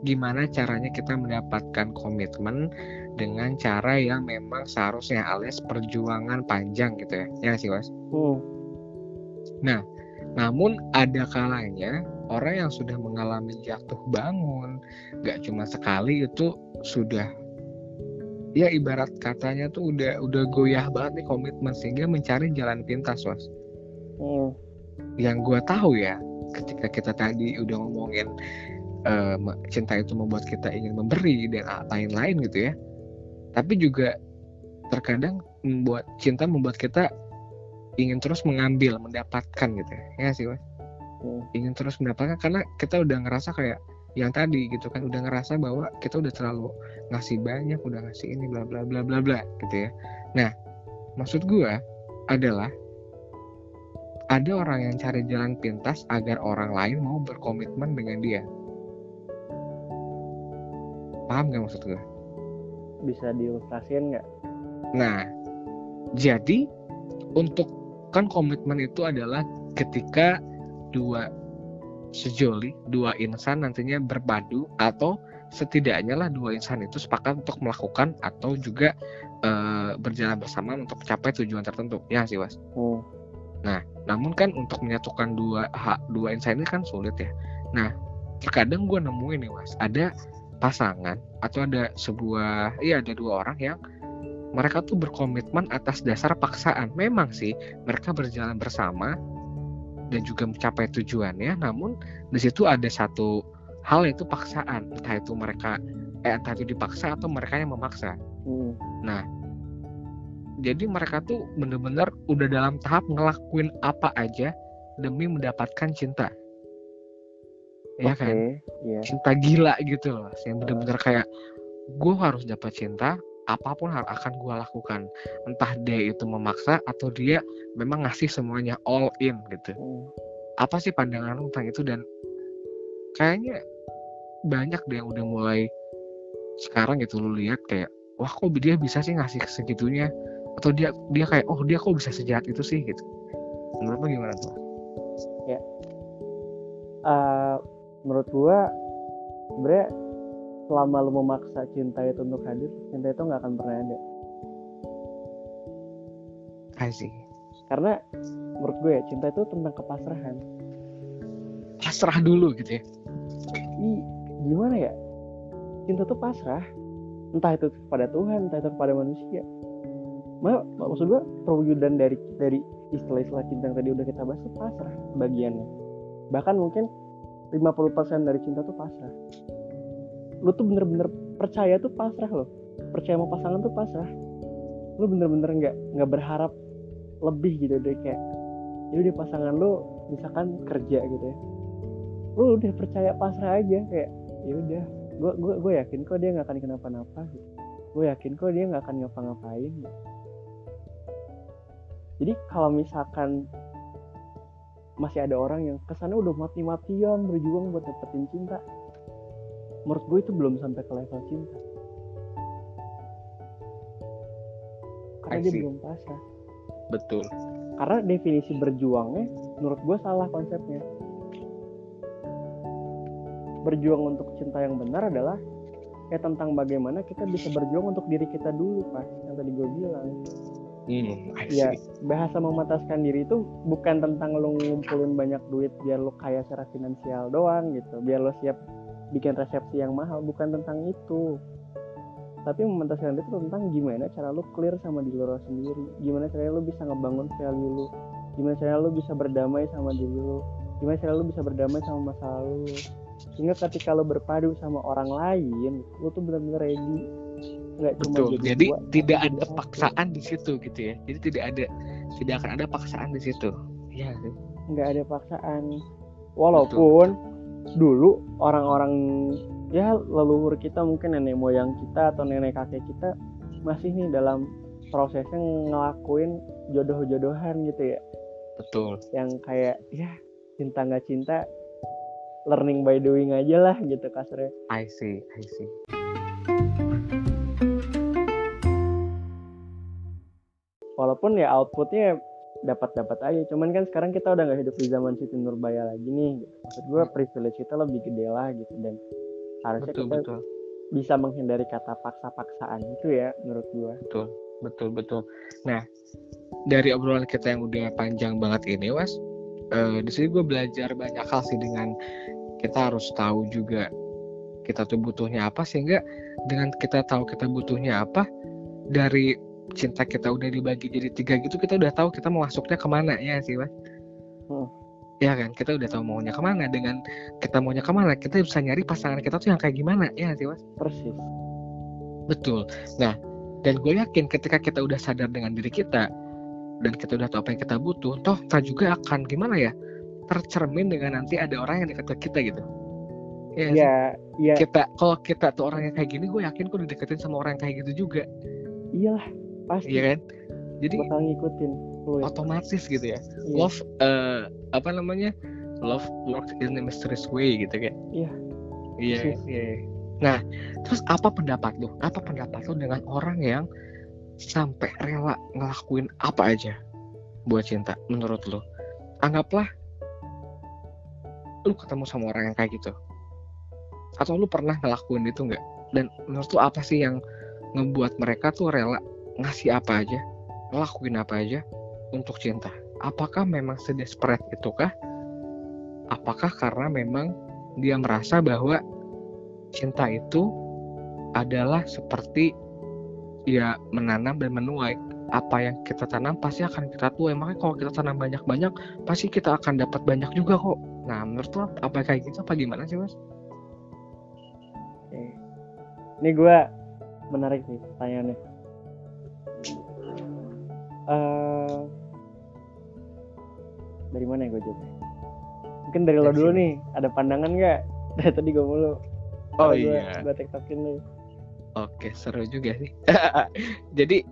gimana caranya kita mendapatkan komitmen dengan cara yang memang seharusnya alias perjuangan panjang gitu ya. Ya sih mas? Hmm, namun ada kalanya orang yang sudah mengalami jatuh bangun nggak cuma sekali itu sudah ya ibarat katanya tuh udah udah goyah banget nih komitmen sehingga mencari jalan pintas was hmm, yang gua tahu ya ketika kita tadi udah ngomongin eh, me- cinta itu membuat kita ingin memberi dan lain-lain gitu ya. Tapi juga terkadang membuat cinta membuat kita ingin terus mengambil mendapatkan gitu ya. Ya sih was hmm. ingin terus mendapatkan karena kita udah ngerasa kayak yang tadi gitu kan udah ngerasa bahwa kita udah terlalu ngasih banyak udah ngasih ini bla bla bla bla bla gitu ya. Nah maksud gue adalah ada orang yang cari jalan pintas agar orang lain mau berkomitmen dengan dia. Paham gak maksud gue bisa diilustrasikan nggak? Nah jadi untuk kan komitmen itu adalah ketika dua sejoli dua insan nantinya berpadu atau setidaknya lah dua insan itu sepakat untuk melakukan atau juga e, berjalan bersama untuk mencapai tujuan tertentu. Ya sih was hmm. nah namun kan untuk menyatukan dua hak dua insan ini kan sulit ya. Nah terkadang gue nemuin nih was ada pasangan atau ada sebuah iya ada dua orang yang mereka tuh berkomitmen atas dasar paksaan. Memang sih mereka berjalan bersama dan juga mencapai tujuannya namun di situ ada satu hal yaitu paksaan entah itu mereka eh entah itu dipaksa atau mereka yang memaksa Hmm. nah jadi mereka tuh bener-bener udah dalam tahap ngelakuin apa aja demi mendapatkan cinta ya Oke, kan iya. cinta gila gitu loh yang bener-bener kayak gue harus dapat cinta apa pun hal akan gue lakukan. Entah dia itu memaksa atau dia memang ngasih semuanya all in gitu. Hmm. apa sih pandangan lu tentang itu? Dan kayaknya banyak deh yang udah mulai sekarang gitu lu lihat kayak wah kok dia bisa sih ngasih segitunya? Atau dia dia kayak oh dia kok bisa sejahat itu sih? Gitu. Menurut lu gimana tuh? Eh, menurut gua sebenarnya selama lu memaksa cinta itu untuk hadir cinta itu nggak akan pernah ada. I see. Karena menurut gue ya cinta itu tentang kepasrahan. Pasrah dulu gitu ya? Ih, gimana ya? Cinta tuh pasrah. Entah itu kepada Tuhan entah itu kepada manusia. Ma, maksud gue perwujudan dari dari istilah-istilah cinta yang tadi udah kita bahas itu pasrah bagiannya. Bahkan mungkin 50% dari cinta tuh pasrah lu tuh bener-bener percaya tuh pasrah loh percaya sama pasangan tuh pasrah lu bener-bener nggak nggak berharap lebih gitu deh kayak ya udah pasangan lu misalkan kerja gitu ya lu udah percaya pasrah aja kayak ya udah gue gue gue yakin kok dia nggak akan kenapa-napa gitu. gue yakin kok dia nggak akan ngapa-ngapain gitu. jadi kalau misalkan masih ada orang yang kesannya udah mati-matian berjuang buat dapetin cinta menurut gue itu belum sampai ke level cinta. Karena dia belum pasrah. Betul. Karena definisi berjuangnya menurut gue salah konsepnya. Berjuang untuk cinta yang benar adalah ya tentang bagaimana kita bisa berjuang untuk diri kita dulu pas yang tadi gue bilang. Hmm, ya bahasa memataskan diri itu bukan tentang lo ngumpulin banyak duit biar lo kaya secara finansial doang gitu biar lo siap bikin resepsi yang mahal bukan tentang itu. Tapi memataskan diri itu tentang gimana cara lo clear sama diri lo sendiri. Gimana caranya lo bisa ngebangun value lo gimana caranya lo bisa berdamai sama diri lo gimana cara lo bisa berdamai sama masa lalu sehingga ketika lo berpadu sama orang lain lo tuh benar-benar ready. Nggak cuma betul. jadi dua, tidak tapi ada jadi paksaan di situ gitu ya. Jadi tidak ada tidak akan ada paksaan di situ. Ya nggak ada paksaan. Walaupun dulu orang-orang ya leluhur kita mungkin nenek moyang kita atau nenek kakek kita masih nih dalam prosesnya ngelakuin jodoh-jodohan gitu ya. Betul. Yang kayak ya cinta nggak cinta learning by doing aja lah gitu kasarnya. I see I see. Walaupun ya outputnya dapat dapat aja. Cuman kan sekarang kita udah nggak hidup di zaman Siti Nurbaya lagi nih gitu. maksud gue privilege kita lebih gede lah gitu. Dan harusnya betul kita betul. bisa menghindari kata paksa-paksaan itu ya menurut gue betul betul betul. Nah dari obrolan kita yang udah panjang banget ini was eh, di sini gue belajar banyak hal sih dengan kita harus tahu juga kita tuh butuhnya apa sehingga dengan kita tahu kita butuhnya apa dari cinta kita udah dibagi jadi tiga gitu kita udah tahu kita mau masuknya ke mana ya sih mas Hmm. ya kan kita udah tahu maunya ke mana dengan kita maunya ke mana kita bisa nyari pasangan kita tuh yang kayak gimana ya sih mas persis Betul. Nah, dan gue yakin ketika kita udah sadar dengan diri kita dan kita udah tahu apa yang kita butuh, toh kita juga akan gimana ya tercermin dengan nanti ada orang yang dekat ke kita gitu. Iya sih? ya ya kita kalau kita tuh orang yang kayak gini gue yakin kok dideketin sama orang yang kayak gitu juga iyalah pasti. Iya kan? Jadi bakal ngikutin fluid otomatis gitu ya. Iya. love eh, apa namanya? Love works in a mysterious way gitu kan Iya. iya Persis. iya nah terus apa pendapat lo apa pendapat lo dengan orang yang sampai rela ngelakuin apa aja buat cinta menurut lo anggaplah lu ketemu sama orang yang kayak gitu. Atau lu pernah ngelakuin itu nggak? Dan menurut lu apa sih yang ngebuat mereka tuh rela ngasih apa aja ngelakuin apa aja untuk cinta. Apakah memang sedesperate itukah? Apakah karena memang dia merasa bahwa cinta itu adalah seperti ya menanam dan menuai? Apa yang kita tanam pasti akan kita tuai. Makanya kalau kita tanam banyak-banyak pasti kita akan dapat banyak juga kok. Nah menurut lo apa kayak gitu apa gimana sih mas. Ini gue menarik nih pertanyaannya. Eh, dari mana ya gue jawabnya? Mungkin dari lo dulu nih. Ada pandangan nggak? Dari tadi gue mulu. oh iya Gue tiktokin nih. Oke, seru juga sih. Jadi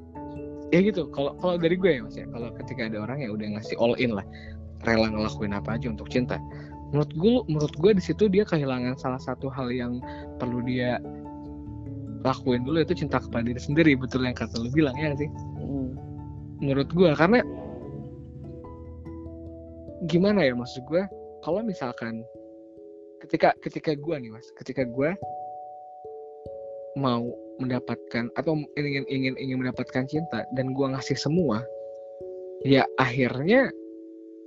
ya gitu. Kalau kalau dari gue ya mas ya, kalau ketika ada orang yang udah ngasih all in lah, rela ngelakuin apa aja untuk cinta. Menurut gue, menurut gue di situ dia kehilangan salah satu hal yang perlu dia lakuin dulu itu cinta kepada diri sendiri. Betul yang kata lu bilang ya sih. Hmm. Menurut gue karena gimana ya maksud gue, kalau misalkan ketika ketika gue nih mas, ketika gue mau mendapatkan atau ingin ingin ingin mendapatkan cinta dan gua ngasih semua ya akhirnya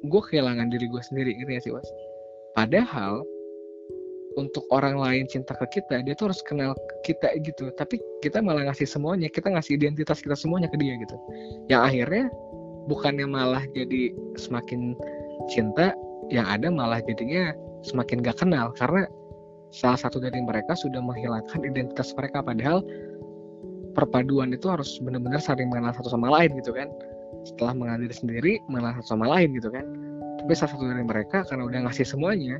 gue kehilangan diri gue sendiri gitu ya sih mas padahal untuk orang lain cinta ke kita dia tuh harus kenal kita gitu. Tapi kita malah ngasih semuanya kita ngasih identitas kita semuanya ke dia gitu. Yang akhirnya bukannya malah jadi semakin cinta yang ada malah jadinya semakin gak kenal. Karena salah satu dari mereka sudah menghilangkan identitas mereka. Padahal perpaduan itu harus benar-benar saling mengenal satu sama lain gitu kan. Setelah mengenal diri sendiri mengenal satu sama lain gitu kan. Tapi salah satu dari mereka karena udah ngasih semuanya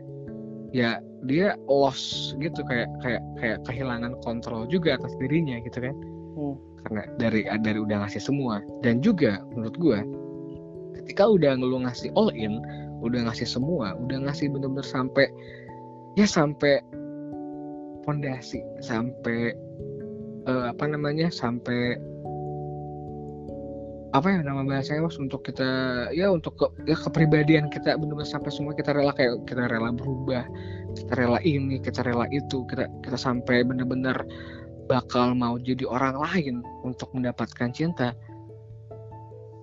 ya dia lost gitu kayak kayak kayak kehilangan kontrol juga atas dirinya gitu kan Hmm. karena dari dari udah ngasih semua dan juga menurut gua ketika udah ngeluh ngasih all in udah ngasih semua udah ngasih bener-bener sampai ya sampai pondasi sampai eh, apa namanya sampai apa ya nama bahasanya mas? Untuk kita ya untuk ke, ya kepribadian kita benar-benar sampai semua kita rela kayak kita rela berubah kita rela ini kita rela itu kita kita sampai benar-benar bakal mau jadi orang lain untuk mendapatkan cinta.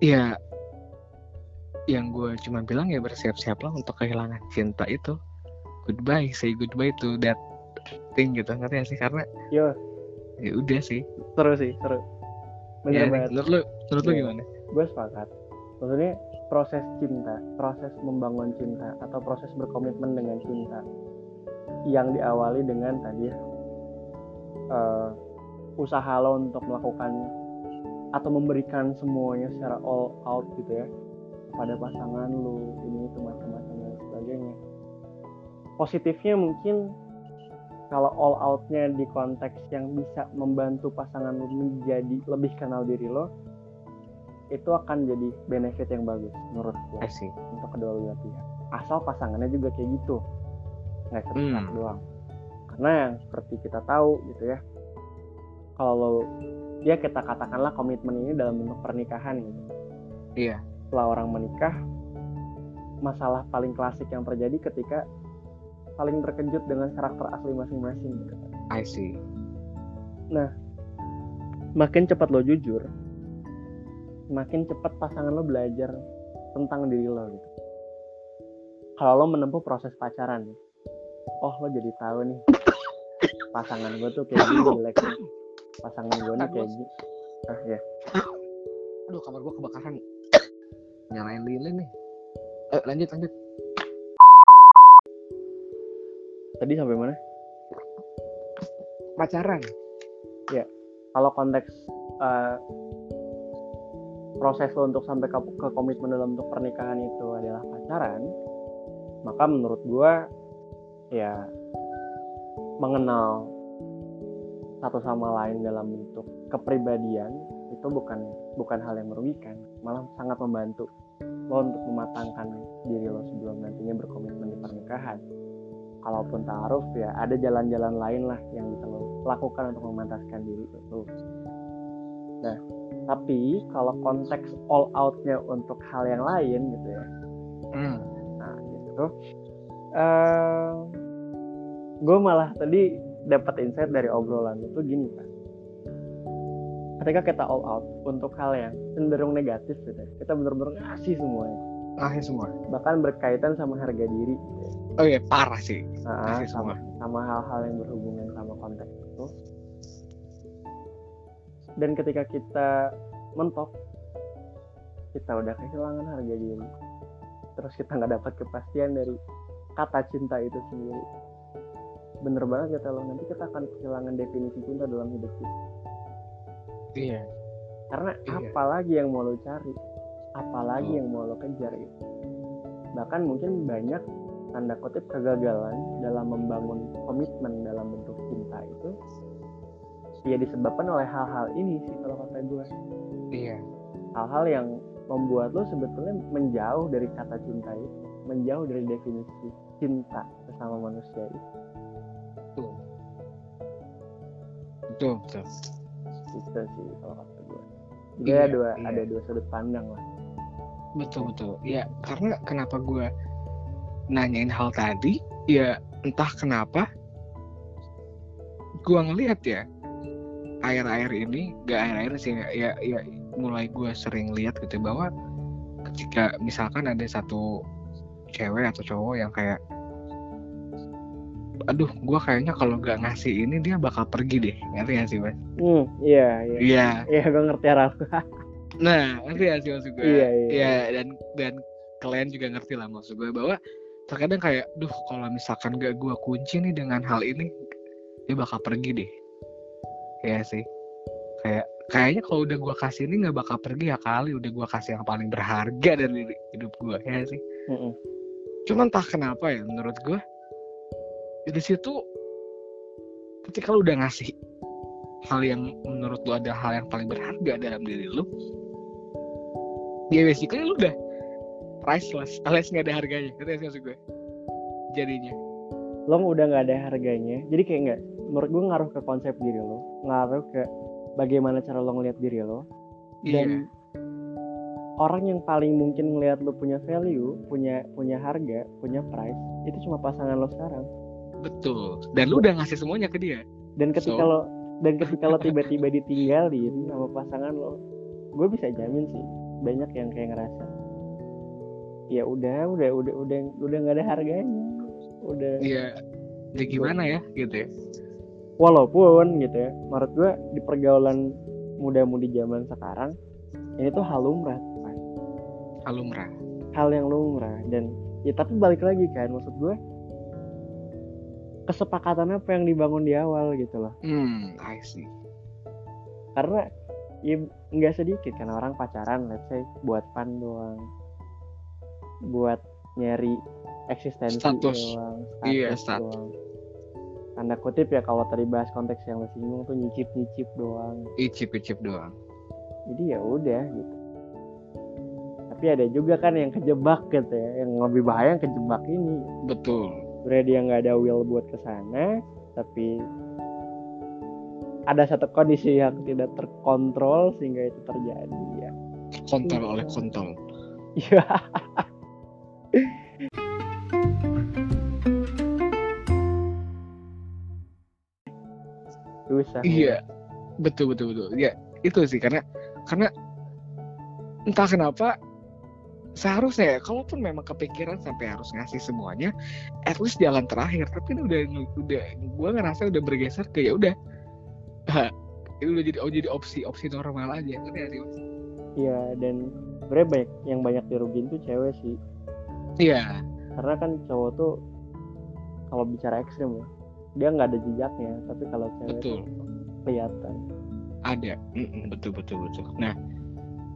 Ya yang gue cuma bilang ya bersiap-siaplah untuk kehilangan cinta itu. Goodbye say goodbye to that thing gitu ngerti gak sih? Karena Yo, ya udah sih. Seru sih, seru. Bener ya, banget. menurut lu menurut lu Iya. gimana gue sepakat maksudnya proses cinta proses membangun cinta atau proses berkomitmen dengan cinta yang diawali dengan tadi eh, usaha lo untuk melakukan atau memberikan semuanya secara all out gitu ya kepada pasangan lo ini itu macam-macam dan sebagainya positifnya mungkin kalau all outnya di konteks yang bisa membantu pasangan lo menjadi lebih kenal diri lo itu akan jadi benefit yang bagus menurut gue untuk kedua belah pihak. Asal pasangannya juga kayak gitu. Nggak sepihak Hmm. doang. Karena yang seperti kita tahu gitu ya kalau lo ya kita katakanlah komitmen ini dalam bentuk pernikahan gitu. Iya. Setelah orang menikah masalah paling klasik yang terjadi ketika saling terkejut dengan karakter asli masing-masing gitu. I see. Makin cepat lo jujur makin cepat pasangan lo belajar tentang diri lo gitu. Kalau lo menempuh proses pacaran oh lo jadi tahu nih pasangan gue tuh kayak gini jeleknya pasangan gue nih kayak gini ah ya. Aduh kamar gua kebakaran nyalain lilin nih. Eh lanjut lanjut tadi sampai mana? Pacaran. Kalau konteks eh, proses lo untuk sampai ke, ke komitmen dalam bentuk pernikahan itu adalah pacaran maka menurut gua ya mengenal satu sama lain dalam bentuk kepribadian itu bukan bukan hal yang merugikan malah sangat membantu lo untuk mematangkan diri lo sebelum nantinya berkomitmen di pernikahan kalaupun taruh ya ada jalan-jalan lain lah yang bisa lo lakukan untuk memantaskan diri lo nah tapi kalau konteks all outnya untuk hal yang lain gitu ya Hmm. nah gitu uh, gue malah tadi dapat insight dari obrolan itu gini kan ketika kita all out untuk hal yang cenderung negatif gitu ya, kita bener-bener ngasih semuanya Ngasih semua. bahkan berkaitan sama harga diri gitu ya. Oh iya parah sih. Nah, sama semua. sama hal-hal yang berhubungan sama konteks itu dan ketika kita mentok kita udah kehilangan harga diri terus kita nggak dapat kepastian dari kata cinta itu sendiri bener banget kata lo nanti kita akan kehilangan definisi cinta dalam hidup kita Iya. karena Iya. apalagi yang mau lo cari apalagi yang mau lo kejar gitu bahkan mungkin banyak tanda kutip kegagalan dalam membangun komitmen dalam bentuk cinta itu ya disebabkan oleh hal-hal ini sih kalau kata gue Iya. hal-hal yang membuat lo sebetulnya menjauh dari kata cinta itu menjauh dari definisi cinta sesama manusia itu Betul. Betul, betul. itu sih kalau kata gue jadi Iya, ada dua iya. ada dua sudut pandang lah Betul, betul. Ya, karena kenapa gue nanyain hal tadi, ya entah kenapa gue ngelihat ya air-air ini, gak air-air sih, ya, ya mulai gue sering lihat gitu bahwa ketika misalkan ada satu cewek atau cowok yang kayak aduh gue kayaknya kalau gak ngasih ini dia bakal pergi deh ngerti gak sih mas? hmm iya iya Iya, iya gue ngerti arah nah ngerti gak sih maksud gue? Iya, iya. Iya, dan dan kalian juga ngerti lah maksud gue bahwa terkadang kayak, duh kalau misalkan gak gue kunci nih dengan hal ini, dia bakal pergi deh. Iya sih. Kayak kayaknya kalau udah gue kasih ini nggak bakal pergi ya kali udah gue kasih yang paling berharga dari hidup gue ya sih. Mm-mm. Cuman entah kenapa ya menurut gue di situ ketika lu udah ngasih hal yang menurut lu ada hal yang paling berharga dalam diri lu ya basically lu udah priceless alias nggak ada harganya. Sih maksud gue? Jadinya. Lo udah nggak ada harganya jadi kayak nggak menurut gue ngaruh ke konsep diri lo ngaruh ke bagaimana cara lo ngelihat diri lo iya. dan orang yang paling mungkin ngelihat lo punya value punya punya harga punya price itu cuma pasangan lo sekarang. Betul. Dan lu udah ngasih semuanya ke dia. Dan ketika So- lo dan ketika lo tiba-tiba ditinggalin sama pasangan lo gue bisa jamin sih banyak yang kayak ngerasa ya udah udah udah udah udah nggak ada harganya. Udah. Iya. Ya gimana ya gitu ya? Walaupun gitu ya menurut gue di pergaulan muda-mudi zaman sekarang ini tuh hal lumrah Pak. alumrah hal yang lumrah dan ya tapi balik lagi kan maksud gue kesepakatan apa yang dibangun di awal gitu loh. Hmm I see. Karena ya nggak sedikit kan orang pacaran let's say buat fun doang buat nyari eksistensi Status. doang Iya, status status. doang. Tanda kutip ya kalau tadi bahas konteks yang singgung tuh nyicip nyicip doang. Icip icip doang. Jadi ya udah gitu. Tapi ada juga kan yang kejebak gitu ya yang lebih bahaya yang kejebak ini. Betul. Sebenarnya dia nggak ada will buat ke sana tapi ada satu kondisi yang tidak terkontrol sehingga itu terjadi ya. Kontrol oleh kontol. Iya susah Iya, betul betul betul. Ya itu sih karena karena entah kenapa seharusnya ya, kalaupun memang kepikiran sampai harus ngasih semuanya, at least jalan terakhir. Tapi ini udah udah gue ngerasa udah bergeser ke ya udah, Ah, itu udah jadi oh jadi opsi opsi normal aja. Sih, Mas? iya dan sebenarnya banyak yang banyak dirugiin tuh cewek sih Iya, karena kan cowok tuh kalau bicara ekstrim ya dia nggak ada jejaknya tapi kalau cewek betul. kelihatan Ada, Mm-mm, betul betul betul. Nah,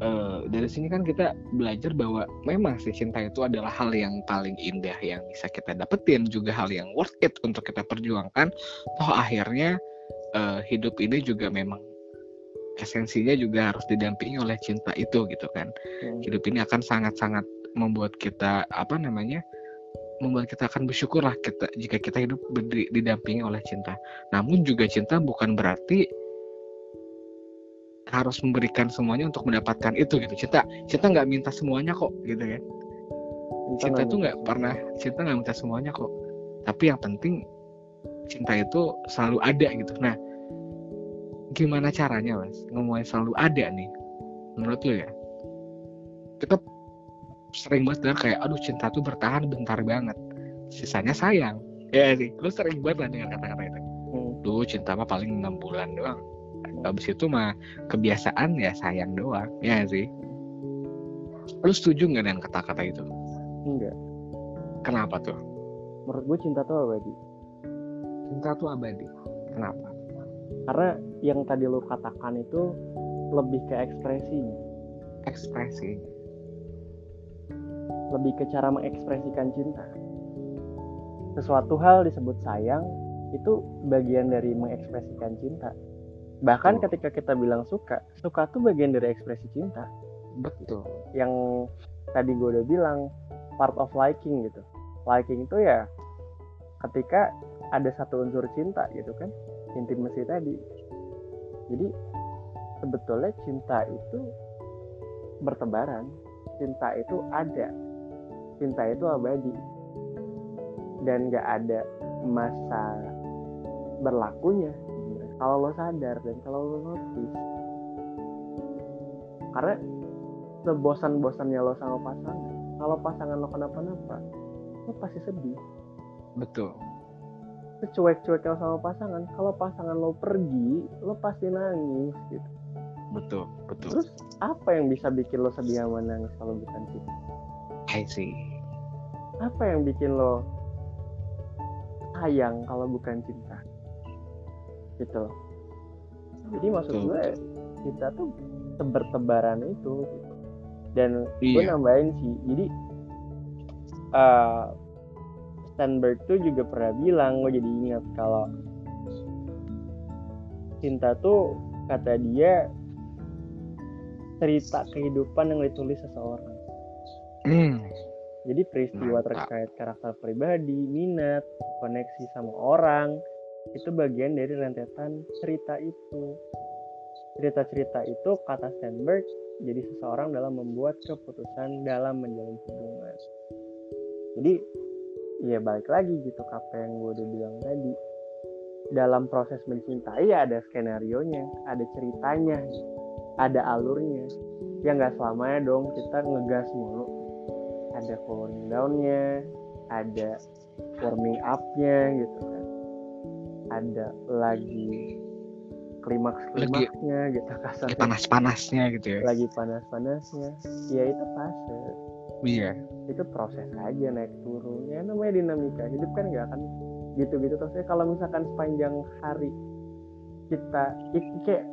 eh, dari sini kan kita belajar bahwa memang sih cinta itu adalah hal yang paling indah yang bisa kita dapetin juga hal yang worth it untuk kita perjuangkan toh akhirnya eh, hidup ini juga memang esensinya juga harus didampingi oleh cinta itu gitu kan Hmm. hidup ini akan sangat-sangat membuat kita apa namanya membuat kita akan bersyukur lah kita jika kita hidup berdiri, didampingi oleh cinta. Namun juga cinta bukan berarti harus memberikan semuanya untuk mendapatkan itu gitu. Cinta cinta nggak minta semuanya kok gitu kan cinta tuh nggak pernah cinta nggak minta semuanya kok. Tapi yang penting cinta itu selalu ada gitu. Nah gimana caranya mas? Ngomongin selalu ada nih menurut lu ya. Kita sering banget dengar kayak aduh cinta tuh bertahan bentar banget. Sisanya sayang. Ya sih? Lu sering banget lah dengar kata-kata itu. Hmm. Duh cinta mah paling enam bulan doang. Habis itu mah kebiasaan ya sayang doang. Ya sih? Lu setuju nggak dengan kata-kata itu? Enggak. kenapa tuh? Menurut gue cinta tuh abadi. cinta tuh abadi. Kenapa? Karena yang tadi lu katakan itu lebih ke ekspresinya. ekspresi lebih ke cara mengekspresikan cinta. Sesuatu hal disebut sayang itu bagian dari mengekspresikan cinta. Bahkan Betul. ketika kita bilang suka, suka tuh bagian dari ekspresi cinta. betul Yang tadi gue udah bilang part of liking gitu. Liking itu ya ketika ada satu unsur cinta gitu kan, intimacy tadi. Jadi sebetulnya cinta itu bertebaran, cinta itu ada, cinta itu abadi, dan gak ada masa berlakunya. Kalau lo sadar dan kalau lo notice, karena sebosan-bosannya lo sama pasangan, kalau pasangan lo kenapa-napa, lo pasti sedih. betul Secuek-cueknya lo sama pasangan, kalau pasangan lo pergi, lo pasti nangis gitu. betul betul Terus apa yang bisa bikin lo sedih sama nangis kalau bukan cinta? I see Apa yang bikin lo sayang kalau bukan cinta? Gitu. Jadi maksud Betul, gue cinta tuh tebar-tebaran itu gitu. Dan gue iya nambahin sih, jadi eh Steinberg tuh juga pernah bilang, gue jadi ingat kalau cinta tuh kata dia cerita kehidupan yang ditulis seseorang. Hmm, Jadi peristiwa Mantap. terkait karakter pribadi, minat, koneksi sama orang, itu bagian dari rentetan cerita itu. Cerita-cerita itu kata Steinberg jadi seseorang dalam membuat keputusan dalam menjalin hubungan. Jadi ya balik lagi gitu apa yang gue udah bilang tadi. Dalam proses mencintai ya ada skenario nya, ada ceritanya, ada alurnya. Ya nggak selamanya dong kita ngegas mulu ada cooling down-nya, ada warming up-nya gitu kan. Ada lagi klimaks-klimaksnya gitu kayak kasarnya. panas-panasnya gitu ya Lagi panas-panasnya. Ya itu fase. iya Itu proses aja naik turun. Ya namanya dinamika. Hidup kan nggak akan gitu-gitu terus. Ya, kalau misalkan sepanjang hari kita kayak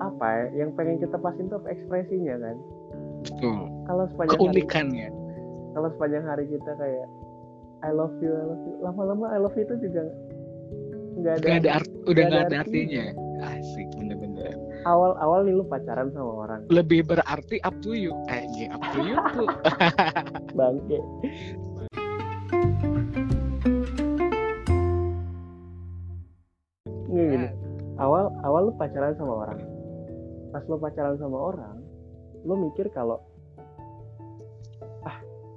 apa ya yang pengen kita pasin tuh ekspresinya kan betul kalau sepanjang hari keunikannya kalau sepanjang hari kita kayak I love you, I love you. Lama-lama I love you itu juga nggak ada. Gak ada art, udah nggak ada ada artinya asik bener-bener Awal-awal nih lu pacaran sama orang, lebih berarti up to you eh iya, up to you tuh bangke. Nggak gini. Awal awal lu pacaran sama orang. Pas lu pacaran sama orang, lu mikir kalau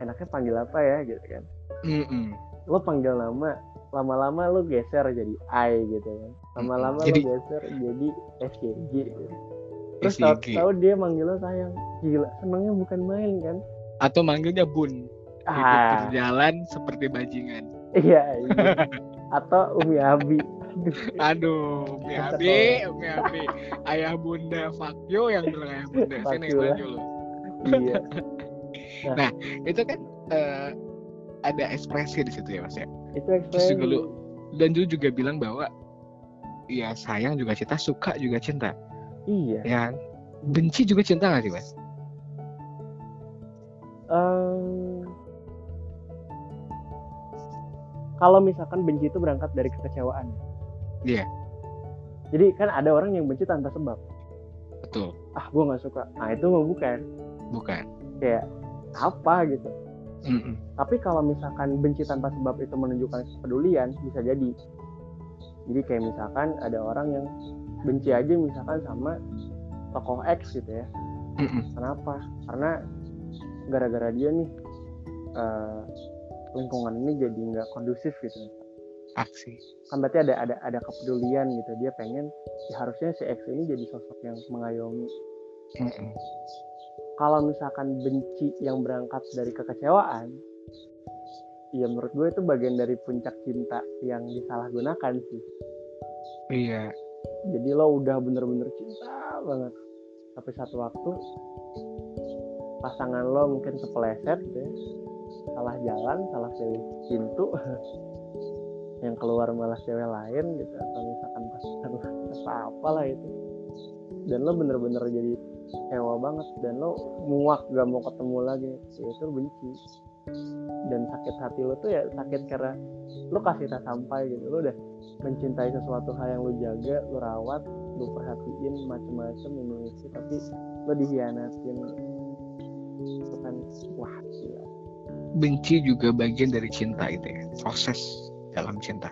enaknya panggil apa ya gitu kan. Mm-mm. Lu panggil nama, lama-lama lu geser jadi I gitu kan. Lama-lama Jadi- lu geser jadi SKG gitu. Terus SYG. tahu-tahu dia manggil lo sayang. Gila, senengnya bukan main kan? atau manggilnya bun Ah, berjalan seperti bajingan iya, iya. Atau Umi Abi. Aduh, Umi. Abi Umi Abi ayah bunda Fakyo yang bilang ayah bunda sini Fakyo lah. maju lo iya. itu kan eh, ada ekspresi di situ ya mas ya? Itu Terus ekspresi. juga lu dan lu juga bilang bahwa ya sayang juga cinta suka juga cinta. Iya. ya benci juga cinta gak sih mas? Em, kalau misalkan benci itu berangkat dari kekecewaan. Iya. jadi kan ada orang yang benci tanpa sebab. Betul. Ah gue nggak suka. Nah itu mah bukan. Bukan. Kayak apa gitu. Mm-mm. tapi kalau misalkan benci tanpa sebab itu menunjukkan kepedulian bisa jadi. Jadi kayak misalkan ada orang yang benci aja misalkan sama tokoh X gitu ya. Mm-mm. kenapa? Karena gara-gara dia nih eh, lingkungan ini jadi nggak kondusif gitu. Aksi kan berarti ada ada ada kepedulian gitu. Dia pengen ya harusnya si X ini jadi sosok yang mengayomi Mm-mm. Kalau misalkan benci yang berangkat dari kekecewaan ya menurut gue itu bagian dari puncak cinta yang disalahgunakan sih. Iya. Jadi lo udah bener-bener cinta banget. Tapi satu waktu pasangan lo mungkin kepleset gitu ya. Salah jalan salah pilih pintu. Yang keluar malah cewek lain gitu. Atau misalkan pasangan apa apalah itu. Dan lo bener-bener jadi kecewa banget. Dan lo muak gak mau ketemu lagi. Ya itu benci. Dan sakit hati lo tuh ya sakit karena lo kasih tak sampai gitu. Lo udah mencintai sesuatu hal yang lo jaga lo rawat lo perhatiin macem-macem memiliki tapi lo dihianatin. Itu kan wah gila. Benci juga bagian dari cinta itu ya. Proses dalam cinta.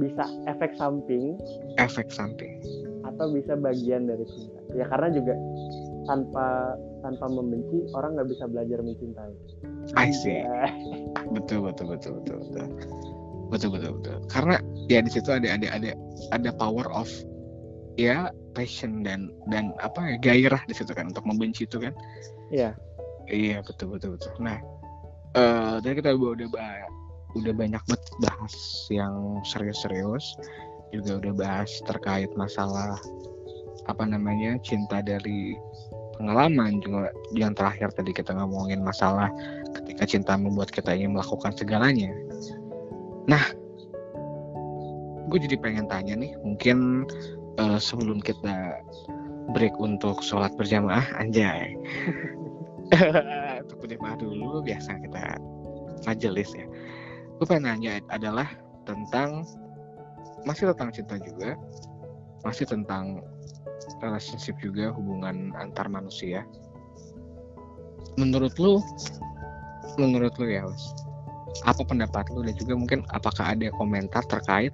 Bisa efek samping. Efek samping. Atau bisa bagian dari cinta ya karena juga tanpa tanpa membenci orang nggak bisa belajar mencintai. I see. Betul betul betul betul betul. Betul betul betul. Karena ya di situ ada ada ada ada power of ya passion dan dan apa ya gairah di situ kan untuk membenci itu kan. Iya. iya betul betul betul. Nah eh tadi kita udah udah banyak banget bahas yang serius-serius juga udah bahas terkait masalah apa namanya cinta dari pengalaman juga yang terakhir tadi kita ngomongin masalah ketika cinta membuat kita ingin melakukan segalanya. Nah gue jadi pengen tanya nih mungkin eh, sebelum kita break untuk sholat berjamaah anjay. Untuk berjamaah dulu biasa kita majelis ya. Gue pengen nanya adalah tentang masih tentang cinta juga masih tentang relationship juga hubungan antar manusia. Menurut lu? Menurut lu ya Mas. Apa pendapat lu? Dan juga mungkin apakah ada komentar terkait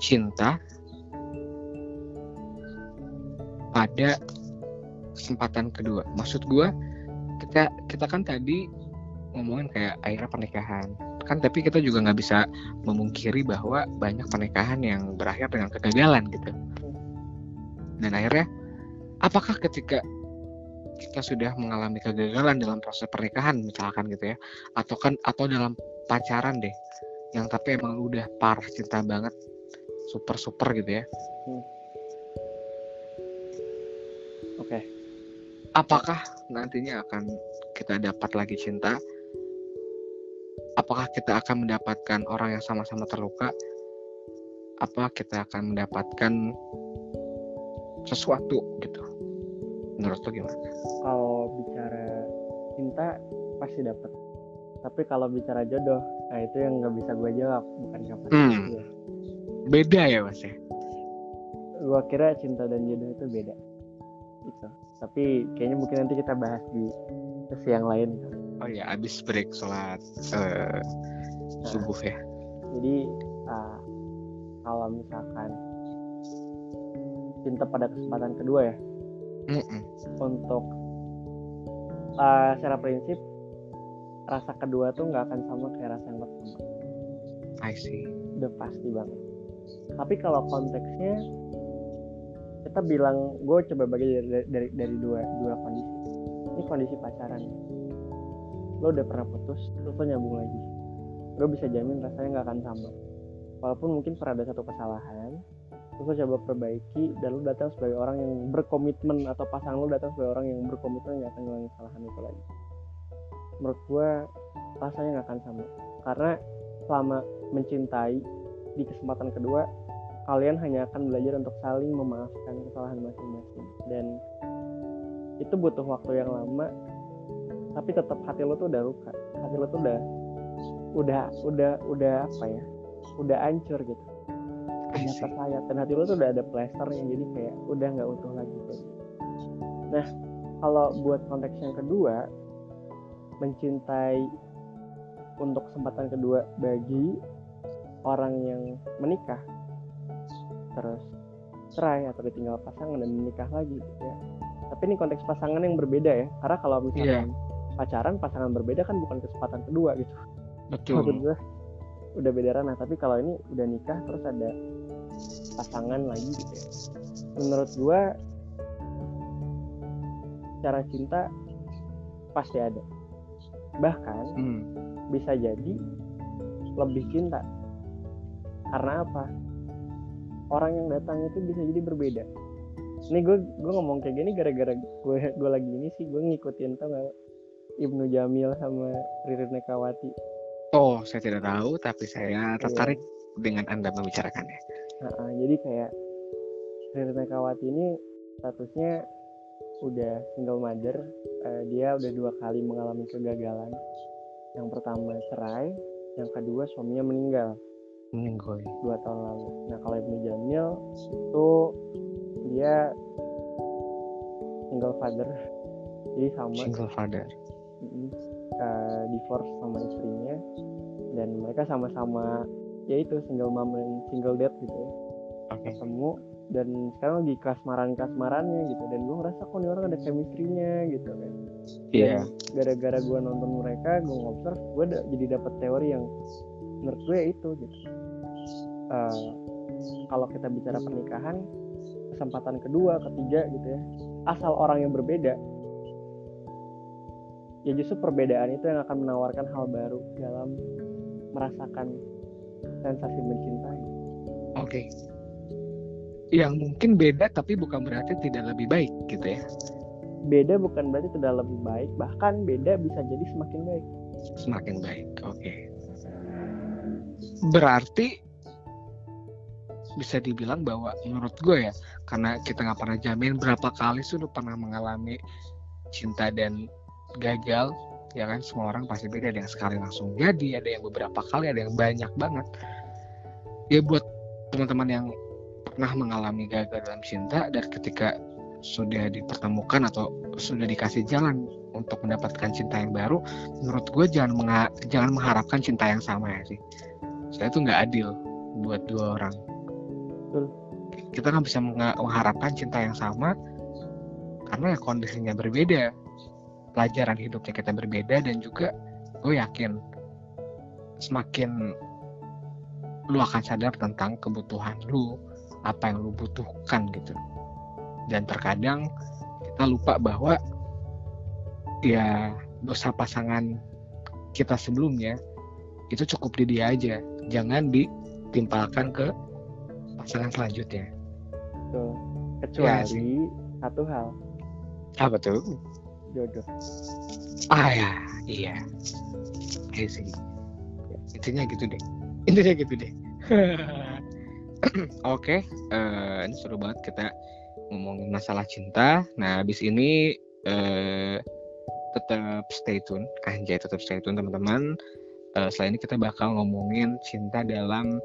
cinta pada kesempatan kedua? Maksud gua kita kita kan tadi ngomongin kayak akhirnya pernikahan kan tapi kita juga nggak bisa memungkiri bahwa banyak pernikahan yang berakhir dengan kegagalan gitu. Dan akhirnya apakah ketika kita sudah mengalami kegagalan dalam proses pernikahan misalkan gitu ya atau kan atau dalam pacaran deh yang tapi emang udah parah cinta banget super super gitu ya? Oke. Apakah nantinya akan kita dapat lagi cinta apakah kita akan mendapatkan orang yang sama-sama terluka? Apa kita akan mendapatkan sesuatu gitu? Menurut lo gimana? Kalau bicara cinta pasti dapat tapi kalau bicara jodoh nah itu yang nggak bisa gue jawab bukan kapan Hmm. beda ya mas ya? Gue kira cinta dan jodoh itu beda. Gitu. Tapi kayaknya mungkin nanti kita bahas di sesi yang lain oh ya abis break sholat eh, subuh ya. jadi ah, kalau misalkan cinta pada kesempatan kedua ya? Mm-mm. untuk ah, secara prinsip rasa kedua tuh nggak akan sama kayak rasa yang pertama. I see. Udah pasti banget. Tapi kalau konteksnya kita bilang gue coba bagi dari, dari dari dua dua kondisi. Ini kondisi pacaran lo udah pernah putus terus lo nyambung lagi. Gue bisa jamin rasanya nggak akan sama. Walaupun mungkin pernah ada satu kesalahan terus lo coba perbaiki dan lo datang sebagai orang yang berkomitmen atau pasangan lo datang sebagai orang yang berkomitmen nggak akan ngulangin kesalahan itu lagi. Menurut gue rasanya nggak akan sama. Karena selama mencintai di kesempatan kedua kalian hanya akan belajar untuk saling memaafkan kesalahan masing-masing. Dan itu butuh waktu yang lama tapi tetap hati lo tuh udah luka. Hati lo tuh udah udah udah udah apa ya? Udah hancur gitu. Udah tersayat dan hati lo tuh udah ada plester yang jadi kayak udah nggak utuh lagi kayak gitu. nah kalau buat konteks yang kedua mencintai untuk kesempatan kedua bagi orang yang menikah terus cerai atau ditinggal pasangan dan menikah lagi gitu ya. Tapi ini konteks pasangan yang berbeda ya. Karena kalau misalnya yeah. Pacaran pasangan berbeda kan bukan kesempatan kedua gitu. Betul. Gue udah beda ranah. Tapi kalau ini udah nikah terus ada pasangan lagi gitu ya. Menurut gue cara cinta pasti ada. Bahkan hmm. bisa jadi lebih cinta. Karena apa? Orang yang datang itu bisa jadi berbeda. Ini gue gue ngomong kayak gini gara-gara gue gue lagi ini sih gue ngikutin tau gak Ibnu Jamil sama Ririn Nekawati oh saya tidak tahu tapi saya iya. tertarik iya. dengan anda membicarakannya nah, jadi kayak Ririn Nekawati ini statusnya udah single mother uh, dia udah dua kali mengalami kegagalan. Yang pertama cerai yang kedua suaminya meninggal. Meninggal. Dua tahun lalu. Nah kalau Ibnu Jamil itu dia single father. Jadi sama single father uh, divorce sama istrinya. Dan mereka sama-sama ya itu single mom dan single dad gitu ya. Okay. ketemu dan sekarang lagi kasmaran kasmarannya gitu. Dan gue ngerasa kok nih orang ada chemistry-nya gitu kan. Iya. yeah. gara-gara gue nonton mereka gue ngobserv gue da jadi dapat teori yang menurut gue itu gitu. Uh, kalau kita bicara pernikahan kesempatan kedua ketiga gitu ya asal orang yang berbeda ya justru perbedaan itu yang akan menawarkan hal baru dalam merasakan sensasi mencintai oke okay. yang mungkin beda tapi bukan berarti tidak lebih baik gitu ya beda bukan berarti tidak lebih baik bahkan beda bisa jadi semakin baik semakin baik oke okay. berarti bisa dibilang bahwa menurut gue ya karena kita nggak pernah jamin berapa kali sudah pernah mengalami cinta dan gagal ya kan? Semua orang pasti beda. Ada yang sekali langsung jadi ada yang beberapa kali ada yang banyak banget. Ya buat teman-teman yang pernah mengalami gagal dalam cinta dan ketika sudah dipertemukan atau sudah dikasih jalan untuk mendapatkan cinta yang baru menurut gue jangan jangan mengharapkan cinta yang sama ya sih. Saya itu nggak adil buat dua orang. Betul. Kita nggak bisa mengharapkan cinta yang sama karena ya kondisinya berbeda, pelajaran hidupnya kita berbeda dan juga gue yakin semakin lu akan sadar tentang kebutuhan lu, apa yang lu butuhkan gitu. Dan terkadang kita lupa bahwa ya dosa pasangan kita sebelumnya itu cukup di dia aja, jangan ditimpalkan ke pasangan selanjutnya. Tuh. Kecuali ya, satu hal. Apa tuh? Jodoh. Ah ya, iya. Iya sih. Ya, intinya gitu deh. Intinya gitu deh. Oke, okay, uh, eh, ini seru banget kita ngomongin masalah cinta. Nah, habis ini uh, tetap stay tune, anjay tetap stay tune teman-teman. Uh, selain ini kita bakal ngomongin cinta dalam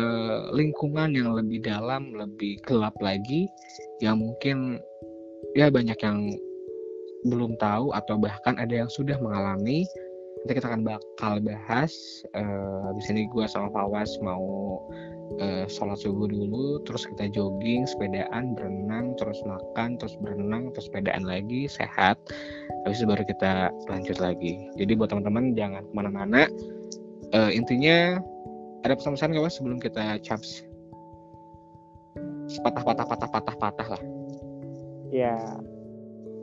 uh, lingkungan yang lebih dalam, lebih gelap lagi, yang mungkin ya banyak yang belum tahu atau bahkan ada yang sudah mengalami. Nanti kita akan bakal bahas. Uh, di sini gue sama Fawas mau uh, sholat subuh dulu, terus kita jogging, sepedaan, berenang, terus makan, terus berenang, terus sepedaan lagi, sehat. Habis itu baru kita lanjut lagi. Jadi buat teman-teman jangan ke mana-mana. Uh, intinya ada pesan-pesan gak mas sebelum kita caps patah patah patah patah patah lah ya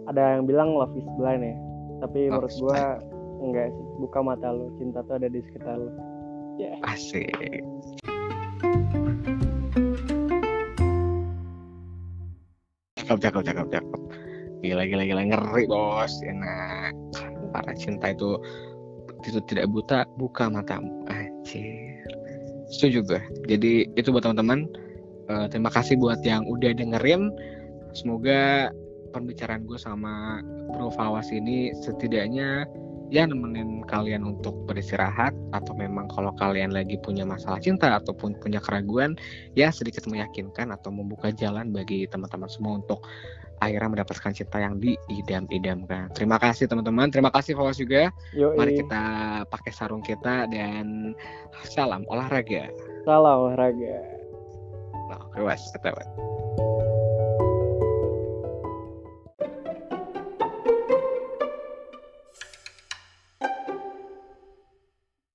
ada yang bilang love is blind ya. Tapi love menurut gue enggak sih. Buka mata lo cinta tuh ada di sekitar lo yeah. asik. Cakep cakep cakep cakep. Gila gila gila. Ngeri bos. Enak. Para cinta itu itu tidak buta buka matamu. Anjir. Setuju gue jadi itu buat teman-teman. Uh, terima kasih buat yang udah dengerin. Semoga pembicaraan gue sama Bro Fawas ini setidaknya ya nemenin kalian untuk beristirahat atau memang kalau kalian lagi punya masalah cinta ataupun punya keraguan ya sedikit meyakinkan atau membuka jalan bagi teman-teman semua untuk akhirnya mendapatkan cinta yang diidam-idamkan. Terima kasih teman-teman, terima kasih Fawas juga. Yoi. Mari kita pakai sarung kita dan salam olahraga. Salam olahraga. Nah, oke, was, kata, was.